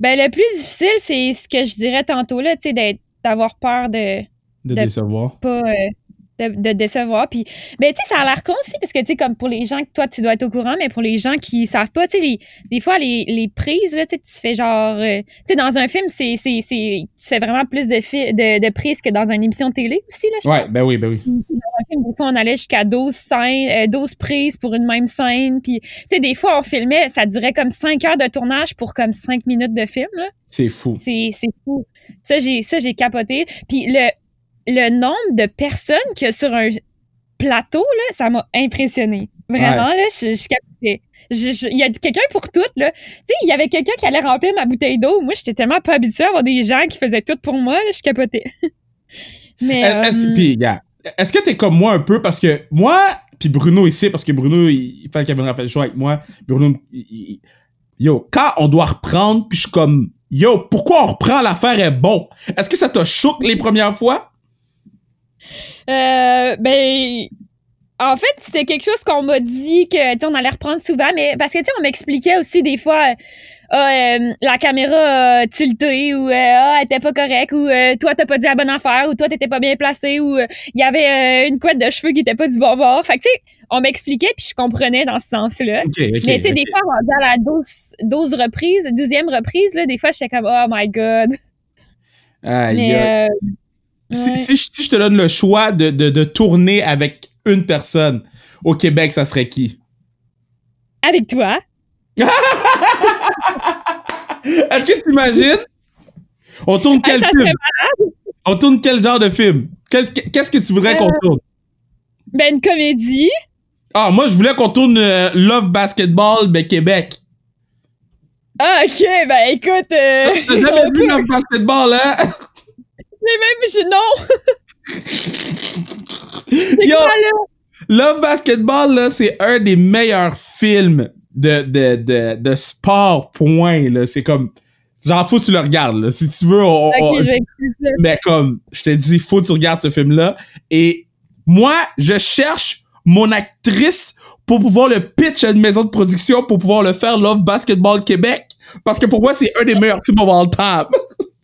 Ben, le plus difficile, c'est ce que je dirais tantôt, là, tu sais, d'avoir peur de... De, décevoir. Pas, euh, de, décevoir. Puis, ben, tu sais, ça a l'air con aussi, parce que, tu sais, comme pour les gens que toi, tu dois être au courant, mais pour les gens qui savent pas, tu sais, des fois, les, les prises, là, tu sais, tu fais genre. Euh, tu sais, dans un film, c'est, c'est, tu fais vraiment plus de, de, de prises que dans une émission de télé aussi, là, je Ouais, ben oui, ben oui. Dans un film, des fois, on allait jusqu'à 12 scènes, 12 euh, prises pour une même scène. Puis, tu sais, des fois, on filmait, ça durait comme 5 heures de tournage pour comme 5 minutes de film, là. C'est fou. C'est, c'est fou. Ça, j'ai, ça, j'ai capoté. Puis, le le nombre de personnes qu'il y a sur un plateau, là, ça m'a impressionné. Vraiment, là, je, je Il y a quelqu'un pour toutes, là. Tu sais, il y avait quelqu'un qui allait remplir ma bouteille d'eau. Moi, j'étais tellement pas habituée à avoir des gens qui faisaient tout pour moi, là, je capotais. <laughs> Mais. Est-ce, euh, est-ce que t'es comme moi un peu? Parce que moi, puis Bruno ici, parce que Bruno, il, fallait qu'il vienne le show avec moi. Bruno, yo, quand on doit reprendre, puis je suis comme, yo, pourquoi on reprend? L'affaire est bon? Est-ce que ça t'a choqué les premières fois? Euh, ben, en fait, c'était quelque chose qu'on m'a dit que, on allait reprendre souvent, mais parce que, on m'expliquait aussi des fois, ah, euh, la caméra a tilté ou euh, ah, elle était pas correcte ou toi, t'as pas dit la bonne affaire ou toi, t'étais pas bien placé ou il y avait une couette de cheveux qui était pas du bon bord. Fait que, tu sais, on m'expliquait puis je comprenais dans ce sens-là. mais, tu sais, des fois, on à la 12, 12 reprises, 12e reprise, là, des fois, j'étais comme, oh my god. mais, si, je te donne le choix de, de, tourner avec une personne au Québec, ça serait qui? Avec toi. <laughs> Est-ce que tu imagines? On tourne quel film? On tourne quel genre de film? Qu'est-ce que tu voudrais qu'on euh, tourne? Ben, une comédie. Ah, moi, je voulais qu'on tourne euh, Love Basketball, mais Québec. Ah, ok, ben écoute. Euh, T'as jamais <laughs> vu Love Basketball, hein? Mais même, non! <laughs> Yo, Love Basketball, là, c'est un des meilleurs films de, de, de, de sport, point, là. C'est comme... Genre, faut que tu le regardes, là. Si tu veux, on, Mais comme, je te dis, faut que tu regardes ce film-là. Et moi, je cherche mon actrice pour pouvoir le pitch à une maison de production pour pouvoir le faire Love Basketball Québec. Parce que pour moi, c'est un des meilleurs films of all time. <laughs>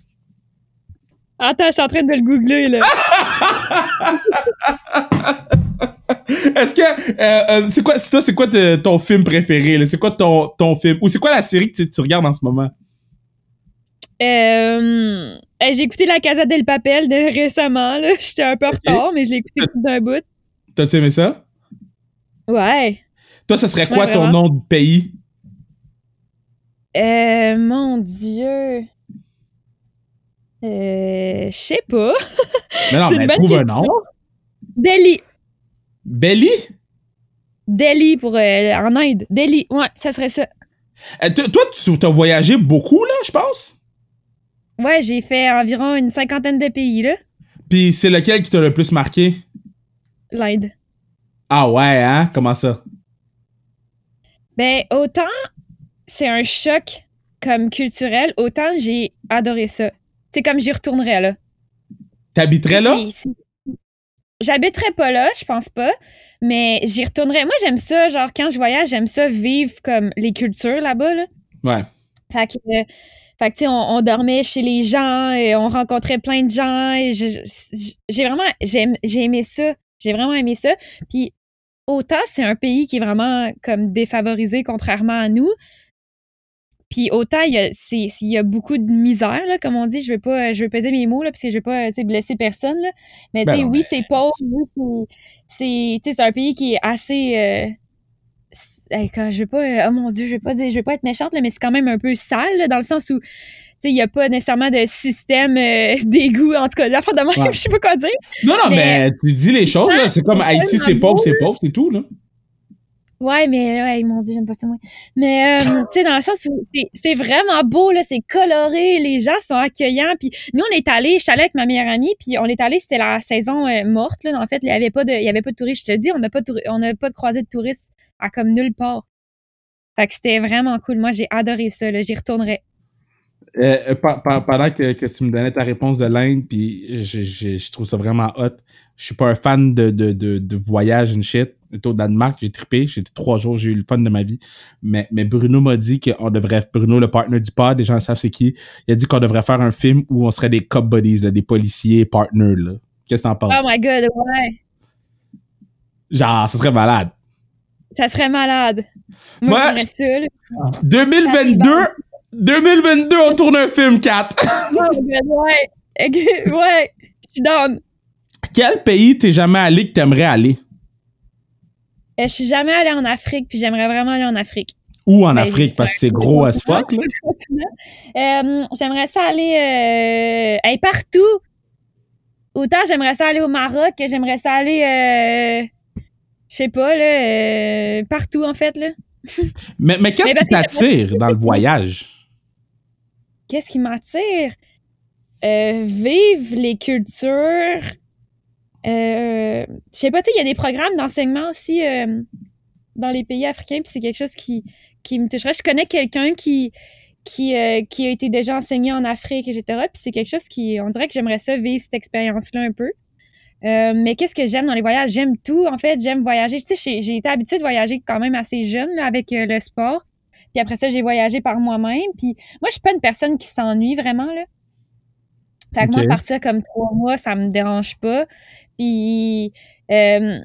Attends, je suis en train de le googler, là. <laughs> Est-ce que. Euh, euh, c'est quoi, toi, c'est quoi ton film préféré? C'est quoi ton, ton film? Ou c'est quoi la série que tu, regardes en ce moment? Euh, j'ai écouté La Casa del Papel de, <laughs> récemment. Là. J'étais un peu en retard, mais je l'ai écouté d'un bout. T'as-tu aimé ça? Ouais. Toi, ce serait quoi ton nom de pays? Euh, mon Dieu. Euh, je sais pas. Mais non, mais trouve un nom. Belly. Belly? Delhi? Pour euh, en Inde. Delhi, ouais, ça serait ça. Euh, toi, tu as voyagé beaucoup, là, je pense? Ouais, j'ai fait environ une cinquantaine de pays, là. Puis c'est lequel qui t'a le plus marqué? L'Inde. Ah ouais, hein? Comment ça? Ben, autant c'est un choc comme culturel, autant j'ai adoré ça. C'est comme j'y retournerais, là. T'habiterais là? J'habiterais pas là, je pense pas, mais j'y retournerais. Moi, j'aime ça, genre, quand je voyage, j'aime ça vivre comme les cultures là-bas, là. Ouais. Fait que, euh, fait que, tu sais, on, on dormait chez les gens et on rencontrait plein de gens et j'ai vraiment, j'ai aimé ça. J'ai vraiment aimé ça. Puis, autant c'est un pays qui est vraiment comme défavorisé contrairement à nous. Puis autant il y a, c'est, il y a beaucoup de misère, là, comme on dit. Je veux pas, je veux peser mes mots, là, parce que je veux pas blesser personne. Là. Mais Ben non, oui, mais- c'est pauvre. Oui, c'est, un pays qui est assez. euh, c'est- hey, quand, je veux pas. oh mon Dieu, je veux pas dire, je veux pas être méchante, là, mais c'est quand même un peu sale, là, dans le sens où. Il n'y a pas nécessairement de système euh, <laughs> d'égout, en tout cas, d'affaires de même, Ouais. <laughs> je sais pas quoi dire. Non, non, mais, Mais- tu dis les choses, là. C'est comme Haïti, c'est pauvre, c'est pauvre, c'est tout, là. Ouais, mais ouais, mon Dieu, j'aime pas ça, moi. Mais, euh, <laughs> tu sais, dans le sens où c'est- vraiment beau, là, c'est coloré, les gens sont accueillants. Puis nous, on est allés, je suis allée avec ma meilleure amie, puis on est allés, c'était la saison euh, morte, là. En fait, il y avait pas de, il y avait pas de touristes. Je te dis, on n'a pas, de on pas de croisée de touristes à comme nulle part. Fait que c'était vraiment cool. Moi, j'ai adoré ça, là. J'y retournerais. Euh, euh, pendant que, que tu me donnais ta réponse de l'Inde, puis je, je, je trouve ça vraiment hot. Je suis pas un fan de, de, de, de voyage and shit. J'étais au Danemark, j'ai trippé, j'étais trois jours, j'ai eu le fun de ma vie. Mais, mais Bruno m'a dit qu'on devrait, Bruno, le partner du pod, les gens savent c'est qui, il a dit qu'on devrait faire un film où on serait des cop buddies, là, des policiers partners. là. Qu'est-ce que t'en penses? Oh my god, ouais. Genre, ce serait malade. Ça serait malade. Moi, ça, là. 2022, 2022, on tourne un film, 4. Oh my god, ouais. <laughs> ouais. Je suis down. Quel pays t'es jamais allé que t'aimerais aller? Euh, je suis jamais allée en Afrique, puis j'aimerais vraiment aller en Afrique. Ou en Ben, Afrique, parce que c'est gros as fuck. <laughs> Euh, j'aimerais ça aller euh, partout. Autant j'aimerais ça aller au Maroc que j'aimerais ça aller, euh, je sais pas, là, partout en fait. Là. <laughs> Mais, mais qu'est-ce qui t'attire dans le voyage? Qu'est-ce qui m'attire? Vivre les cultures. Euh, je sais pas, tu sais, il y a des programmes d'enseignement aussi euh, dans les pays africains, puis c'est quelque chose qui, qui me toucherait. Je connais quelqu'un qui, qui, euh, qui a été déjà enseigné en Afrique, etc. Puis c'est quelque chose qui, on dirait que j'aimerais ça vivre cette expérience-là un peu. Euh, mais qu'est-ce que j'aime dans les voyages? J'aime tout, en fait. J'aime voyager. Tu sais, j'ai- été habituée de voyager quand même assez jeune là, avec euh, le sport. Puis après ça, j'ai voyagé par moi-même. Puis moi, je suis pas une personne qui s'ennuie vraiment, là. Fait que Ok. moi, partir comme trois mois, ça me dérange pas. Puis euh,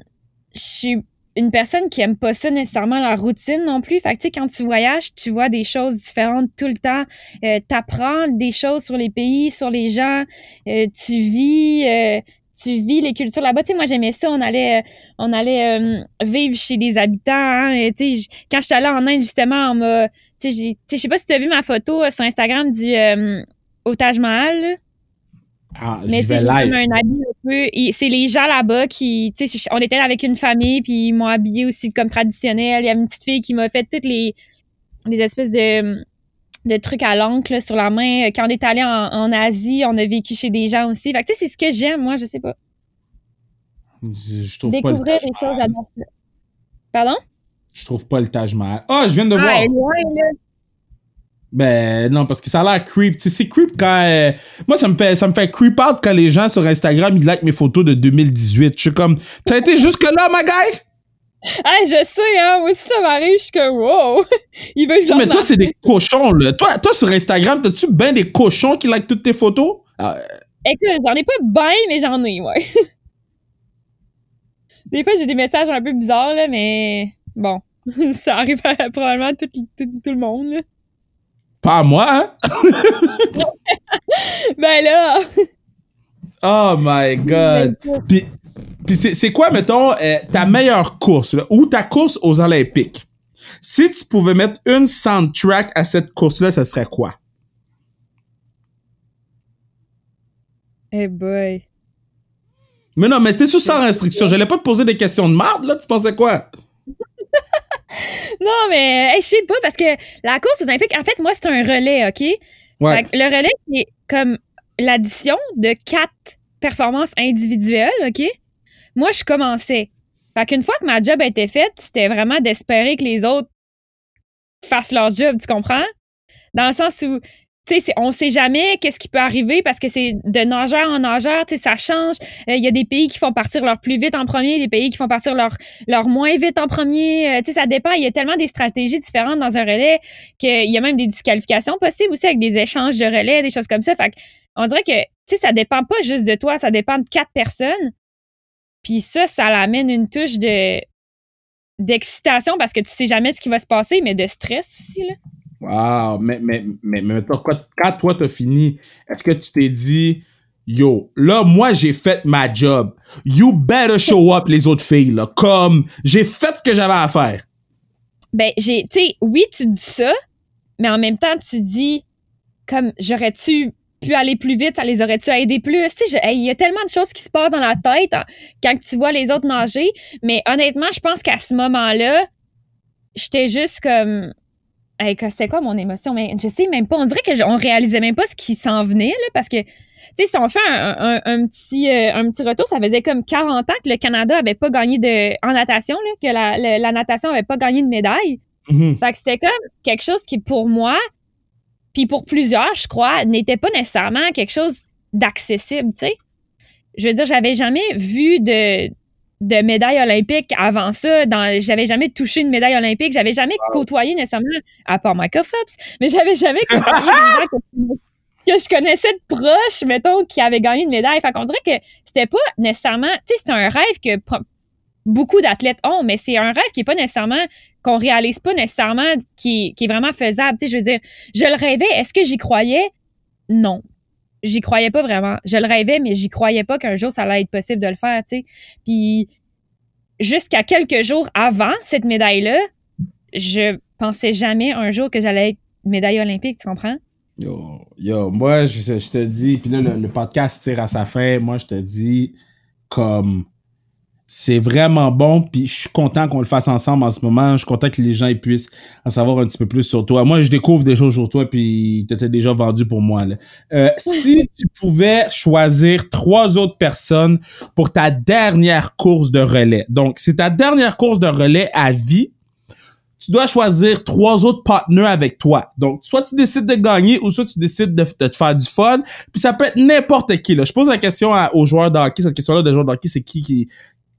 je suis une personne qui aime pas ça nécessairement la routine non plus. Fait que tu sais, quand tu voyages, tu vois des choses différentes tout le temps. Euh, T'apprends des choses sur les pays, sur les gens. Euh, tu vis, euh, tu vis les cultures là-bas. Tu sais, moi j'aimais ça. On allait, euh, on allait euh, vivre chez les habitants. hein. Tu sais, quand j'étais allée en Inde justement, on m'a, tu sais, tu je sais pas si tu as vu ma photo euh, sur Instagram du au Taj Mahal. Ah, Mais j'ai comme un habit un peu. C'est les gens là-bas qui. Tu sais, on était là avec une famille, puis ils m'ont habillé aussi comme traditionnel. Il y a une petite fille qui m'a fait toutes les, les espèces de, de trucs à l'encre sur la main. Quand on est allé en, en Asie, on a vécu chez des gens aussi. Fait que tu sais, c'est ce que j'aime, moi, je sais pas. Je, je trouve pas le Découvrir des choses à Pardon? Je trouve pas le Taj Mahal. Ah, je viens de Ah, voir. loin, là. Ben non, parce que ça a l'air creep. C'est creep quand. euh, Moi, ça me fait ça me fait creep out quand les gens sur Instagram ils like mes photos de 2018. Je suis comme, t'as été jusque là, ma guy? Ah, je sais, hein. Moi aussi, ça m'arrive. Je suis comme, wow. <laughs> Il veut que je leur Mais toi, c'est des cochons, là. Toi, toi sur Instagram, t'as-tu ben des cochons qui like toutes tes photos? Ah, Écoute, j'en ai pas ben, mais j'en ai, ouais. <laughs> Des fois, j'ai des messages un peu bizarres, là, mais bon. <laughs> ça arrive à probablement tout, tout, tout le monde, là. Pas à moi, hein? <laughs> Ben là! Oh my god. Puis, puis c'est, quoi, mettons, euh, ta meilleure course, là, ou ta course aux Olympiques? Si tu pouvais mettre une soundtrack à cette course-là, ça serait quoi? Eh boy. Mais non, mais c'était sous sans restriction. J'allais pas te poser des questions de marde, là. Tu pensais quoi? Non, mais hey, je sais pas, parce que la course aux Olympiques, en fait, moi, c'est un relais, OK? Ouais. Fait que le relais, c'est comme l'addition de quatre performances individuelles, OK? Moi, je commençais. Fait qu'une fois que ma job était faite, c'était vraiment d'espérer que les autres fassent leur job, tu comprends? Dans le sens où, on sait jamais qu'est-ce qui peut arriver parce que c'est de nageur en nageur, ça change. Euh, Il y a des pays qui font partir leur plus vite en premier, des pays qui font partir leur, leur moins vite en premier. Euh, ça dépend. Il y a tellement des stratégies différentes dans un relais qu'il y a même des disqualifications possibles aussi avec des échanges de relais, des choses comme ça. Fait on dirait que, ça dépend pas juste de toi, ça dépend de quatre personnes. Puis ça, ça l'amène une touche de d'excitation parce que tu sais jamais ce qui va se passer, mais de stress aussi. Wow, mais, mais, mais, mais quand toi t'as fini, est-ce que tu t'es dit, yo, là, moi, j'ai fait ma job. You better show up, les autres filles, là. Comme, j'ai fait ce que j'avais à faire. Ben, j'ai, tu sais, oui, tu dis ça, mais en même temps, tu dis, comme, j'aurais-tu pu aller plus vite, ça les aurait-tu aidé plus? Tu sais, il y a tellement de choses qui se passent dans la tête hein, quand tu vois les autres nager, mais honnêtement, je pense qu'à ce moment-là, j'étais juste comme, Hey, c'était quoi mon émotion? Mais je sais même pas. On dirait qu'on réalisait même pas ce qui s'en venait, là, parce que, tu sais, si on fait un, un, un petit, euh, un petit retour, ça faisait comme 40 ans que le Canada avait pas gagné de, en natation, là, que la, la, la natation avait pas gagné de médaille. Mhm. Fait que c'était comme quelque chose qui, pour moi, puis pour plusieurs, je crois, n'était pas nécessairement quelque chose d'accessible, tu sais. Je veux dire, j'avais jamais vu de, de médaille olympique avant ça. Dans, j'avais jamais touché une médaille olympique. J'avais jamais côtoyé nécessairement, à part Michael Phelps, mais j'avais jamais côtoyé des gens que, que, je connaissais de proche, mettons, qui avaient gagné une médaille. Fait qu'on dirait que c'était pas nécessairement, tu sais, c'est un rêve que beaucoup d'athlètes ont, mais c'est un rêve qui est pas nécessairement, qu'on réalise pas nécessairement, qui, qui est vraiment faisable. Tu sais, je veux dire, je le rêvais. Est-ce que j'y croyais? Non j'y croyais pas vraiment. Je le rêvais, mais j'y croyais pas qu'un jour ça allait être possible de le faire, tu sais. Puis jusqu'à quelques jours avant cette médaille-là, je pensais jamais un jour que j'allais être médaille olympique, tu comprends? Yo, yo, moi, je, je te dis, puis là, le, le, podcast tire à sa fin, moi, je te dis, comme, c'est vraiment bon, puis je suis content qu'on le fasse ensemble en ce moment. Je suis content que les gens ils puissent en savoir un petit peu plus sur toi. Moi, je découvre des choses sur toi, puis t'étais déjà vendu pour moi. Là. Euh, si tu pouvais choisir trois autres personnes pour ta dernière course de relais, donc c'est ta dernière course de relais à vie, tu dois choisir trois autres partenaires avec toi. Donc, soit tu décides de gagner ou soit tu décides de, de te faire du fun. Puis ça peut être n'importe qui. Là. Je pose la question à, aux joueurs d'hockey. Cette question-là de joueurs d'hockey, c'est qui qui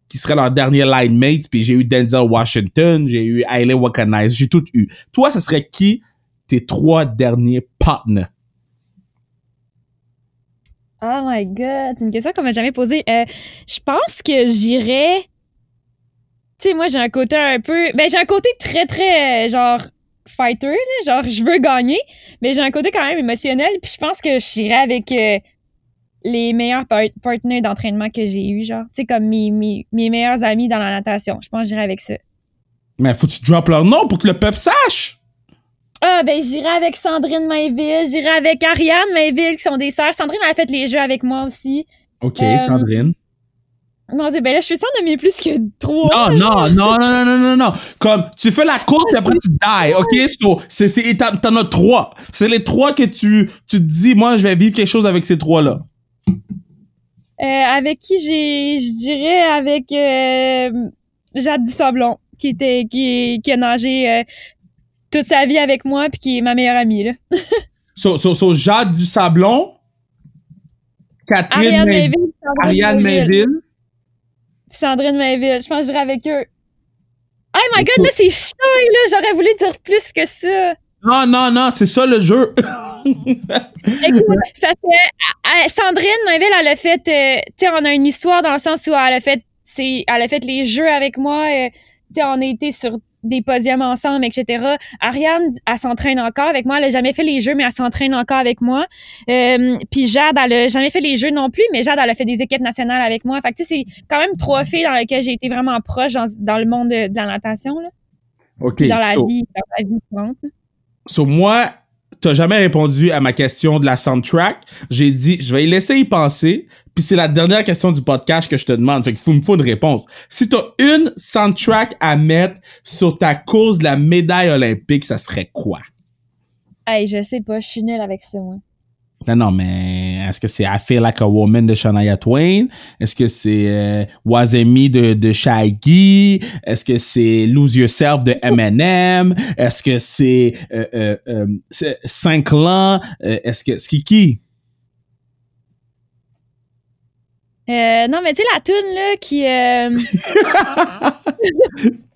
qui serait leur dernier line mate, puis j'ai eu Denzel Washington, j'ai eu Hailey Wakanize, j'ai tout eu. Toi, ce serait qui tes trois derniers partners? Oh my god, c'est une question qu'on m'a jamais posée. Euh, je pense que j'irais. Tu sais, moi, j'ai un côté un peu. Ben, j'ai un côté très, très, genre, fighter, là, genre, je veux gagner, mais j'ai un côté quand même émotionnel, puis je pense que j'irais avec. Euh, les meilleurs par partenaires d'entraînement que j'ai eu, genre. Tu sais, comme mes, mes, mes, meilleurs amis dans la natation. Je pense que j'irai avec ça. Mais faut que tu drops leur nom pour que le peuple sache! Ah, ben, j'irai avec Sandrine Mainville, j'irai avec Ariane Mainville, qui sont des sœurs. Sandrine, elle a fait les jeux avec moi aussi. OK, euh, Sandrine. Mon Dieu, ben là, je fais ça en nommer plus que trois. Non, non, non, non, non, non, non. Comme, tu fais la course et après tu die, OK? So, c'est, c'est, t'en as trois. C'est les trois que tu, tu te dis, moi, je vais vivre quelque chose avec ces trois-là. Euh, avec qui j'ai, je dirais avec euh, Jade Dusablon, qui était, qui, qui a nagé euh, toute sa vie avec moi puis qui est ma meilleure amie là. so, so, so Jade Dusablon, Catherine Ariane Mainville, Sandrine Ariane Mainville. Sandrine Mainville, je pense que je dirais avec eux. Oh my god, là c'est chiant là, j'aurais voulu dire plus que ça. Non, non, non, c'est ça le jeu. Écoute, <laughs> ça fait, Sandrine Mainville, elle a fait, euh, tu sais, on a une histoire dans le sens où elle a fait, c'est, elle a fait les jeux avec moi. Euh, tu sais, on a été sur des podiums ensemble, etc. Ariane, elle s'entraîne encore avec moi. Elle a jamais fait les jeux, mais elle s'entraîne encore avec moi. Euh, Puis Jade, elle a jamais fait les jeux non plus, mais Jade, elle a fait des équipes nationales avec moi. Fait que tu sais, c'est quand même trois filles dans lesquelles j'ai été vraiment proche dans, dans le monde de, de, la natation, là. OK. Dans la so, vie, dans la vie courante. so moi, t'as jamais répondu à ma question de la soundtrack. J'ai dit, je vais y laisser y penser. Puis c'est la dernière question du podcast que je te demande. Fait qu'il me faut une réponse. Si t'as une soundtrack à mettre sur ta course de la médaille olympique, ça serait quoi? Hey, je sais pas, je suis nulle avec ça, moi. Non, non, mais est-ce que c'est I Feel Like a Woman de Shania Twain? Est-ce que c'est euh, de, de Shaggy? Est-ce que c'est Lose Yourself de Eminem? Est-ce que c'est euh, euh, euh? Euh, Est-ce que c'est qui? Euh, non, mais tu sais, la toune, là, qui... Euh... <laughs>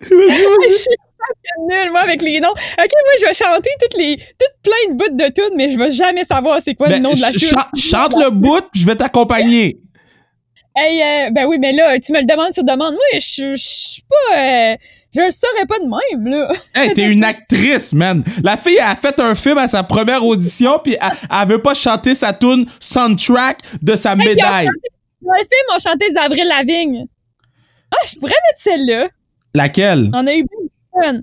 <laughs> Je <laughs> nulle, moi, avec les noms. OK, moi, je vais chanter toutes les... toutes plein de bouts de tunes, mais je vais jamais savoir c'est quoi Ben, le nom de la ch- chante le bout, je vais t'accompagner. <laughs> Hey, euh, ben oui, mais là, tu me le demandes sur demande. Moi, je je suis pas... euh, je le saurais pas de même, là. <laughs> Hey, t'es une actrice, man. La fille a fait un film à sa première audition, puis elle, elle veut pas chanter sa tune soundtrack de sa médaille. Dans le film, on chantait Avril Lavigne. Ah, je pourrais mettre celle-là. Laquelle? On a eu beaucoup fun.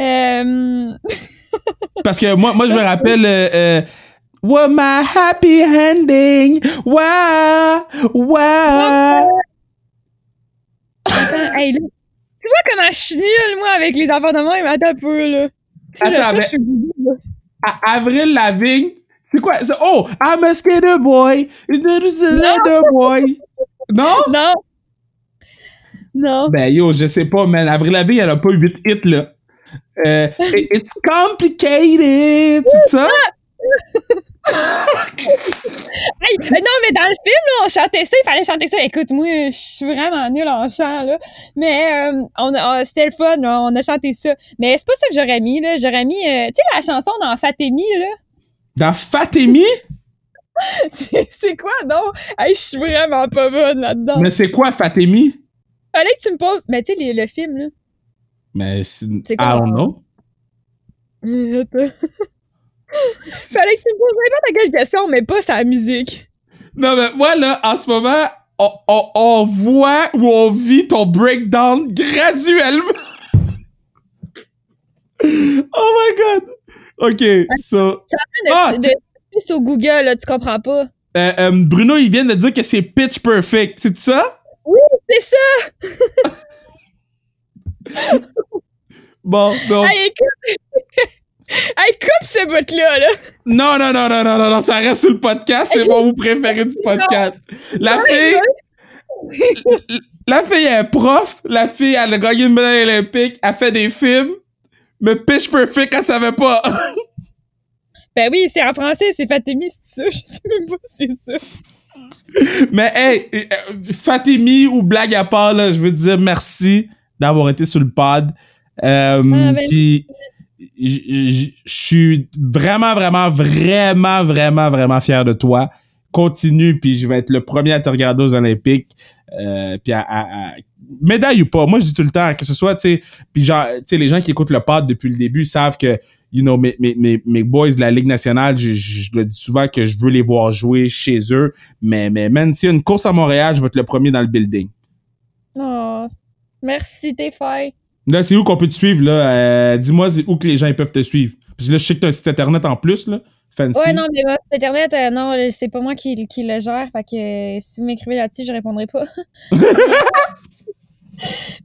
Euh... <laughs> Parce que moi, moi je me rappelle. Euh, euh, What my happy ending? Wow! Wow! Attends, hey, là, tu vois comment je suis nulle, moi, avec les enfants de même? Attends un peu, là. Tu je Attends, mais- Google, là. À Avril Lavigne, c'est quoi? Oh! I'm a skater boy! A boy! Non? Non? Non. Ben yo, je sais pas, man. Avril Lavigne, elle a pas 8 hits, là. Euh, <laughs> it- it's complicated! C'est ça? <laughs> Hey, euh, non, mais dans le film, là, on chantait ça, il fallait chanter ça. Écoute, moi, je suis vraiment nulle en chant, là. Mais euh, on, a- on- c'était le fun, là, on a chanté ça. Mais c'est pas ça que j'aurais mis, là. J'aurais mis, euh, tu sais, la chanson dans Fatemi, là. Dans Fatemi? <laughs> C'est c'est quoi, non? Hey, je suis vraiment pas bonne là-dedans. Mais c'est quoi Fatemi? Fallait que tu me poses. Mais tu sais, le film, là. Mais c'est. I don't know. <laughs> Fallait que tu me poses n'importe quelle question, mais pas sa musique. Non, mais moi, là, en ce moment, on, on- on voit ou on vit ton breakdown graduellement. <laughs> oh my god. OK, so. Ah, de, tu- de- sur Google, là, tu comprends pas. euh, euh, Bruno, il vient de dire que c'est pitch perfect. C'est ça? C'est ça! <laughs> Bon, donc. Hey, écoute! <laughs> hey, coupe ce bout-là, là! Non, non, non, non, non, non, ça reste sur le podcast. C'est mon bout préféré du <laughs> podcast. La fille. La fille est prof. La fille, elle a gagné une médaille olympique. Elle fait des films. Mais pitch perfect, elle savait pas. Ben oui, c'est en français, c'est Fatemi, c'est ça? Je sais même pas si c'est ça. Mais hey, euh, Fatemi ou blague à part, là, je veux te dire merci d'avoir été sur le pod. Euh, Ah, ben- Puis je suis vraiment, vraiment, vraiment, vraiment, vraiment fier de toi. Continue, puis je vais être le premier à te regarder aux Olympiques. Euh, puis à, à- à- médaille ou pas, moi je dis tout le temps que ce soit, tu sais, puis genre, tu sais, les gens qui écoutent le pod depuis le début savent que you know, mes, mes, mes, mes boys de la Ligue nationale, je, je, je le dis souvent que je veux les voir jouer chez eux. Mais, mais man, s'il y a une course à Montréal, je vais être le premier dans le building. Oh, merci, t'es. Là, c'est où qu'on peut te suivre, là? Euh, Dis-moi où que les gens ils peuvent te suivre? Parce que là, je sais que t'as un site internet en plus, là. Fancy. Ouais, non, mais votre Internet, euh, non, c'est pas moi qui, qui le gère, fait que euh, si vous m'écrivez là-dessus, je répondrai pas. <laughs> <laughs>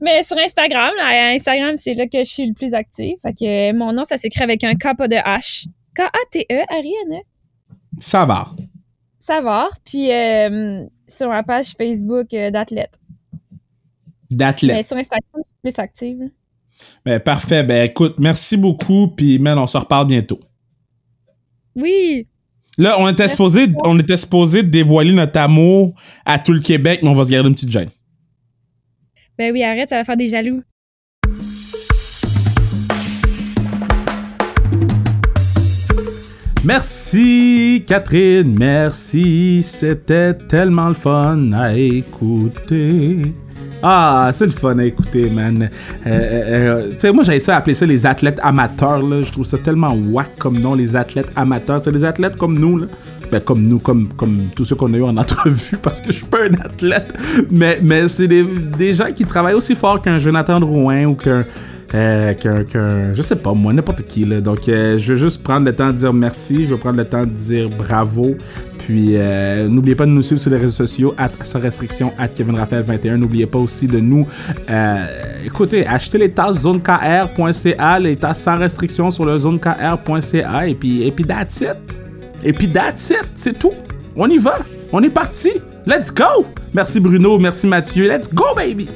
mais sur Instagram, là, Instagram, c'est là que je suis le plus active. Fait que euh, mon nom, ça s'écrit avec un K pas de H. K-A-T-E-R-I-N-E. Ça va. Savoir. Puis euh, sur ma page Facebook euh, d'athlète. Mais D'athlète. sur Instagram, je suis plus active. Ben, parfait. Ben, écoute, merci beaucoup. Puis, man, on se reparle bientôt. Oui! Là, on était supposé, on était supposé dévoiler notre amour à tout le Québec, mais on va se garder une petite gêne. Ben oui, arrête, ça va faire des jaloux. Merci Catherine, merci, c'était tellement le fun à écouter. Ah, c'est le fun à écouter, man. Euh, euh, euh, tu sais, moi j'avais ça appeler ça les athlètes amateurs, là. Je trouve ça tellement whack comme nom, les athlètes amateurs. C'est des athlètes comme nous, là. Ben, comme nous, comme, comme tous ceux qu'on a eu en <laughs> entrevue, parce que je suis pas un athlète. Mais, mais c'est des, des gens qui travaillent aussi fort qu'un Jonathan Drouin ou qu'un euh, qu'un, je sais pas, moi, n'importe qui, là. Donc, euh, je veux juste prendre le temps de dire merci, je veux prendre le temps de dire bravo. Puis, euh, n'oubliez pas de nous suivre sur les réseaux sociaux, at, sans restriction, at Kevin Raphaël 21. N'oubliez pas aussi de nous, euh, écoutez, achetez les tasses zonekr.ca, les tasses sans restriction sur le zonekr.ca, et puis, et puis that's it. Et puis that's it, c'est tout. On y va, on est parti. Let's go. Merci Bruno, merci Mathieu. Let's go, baby.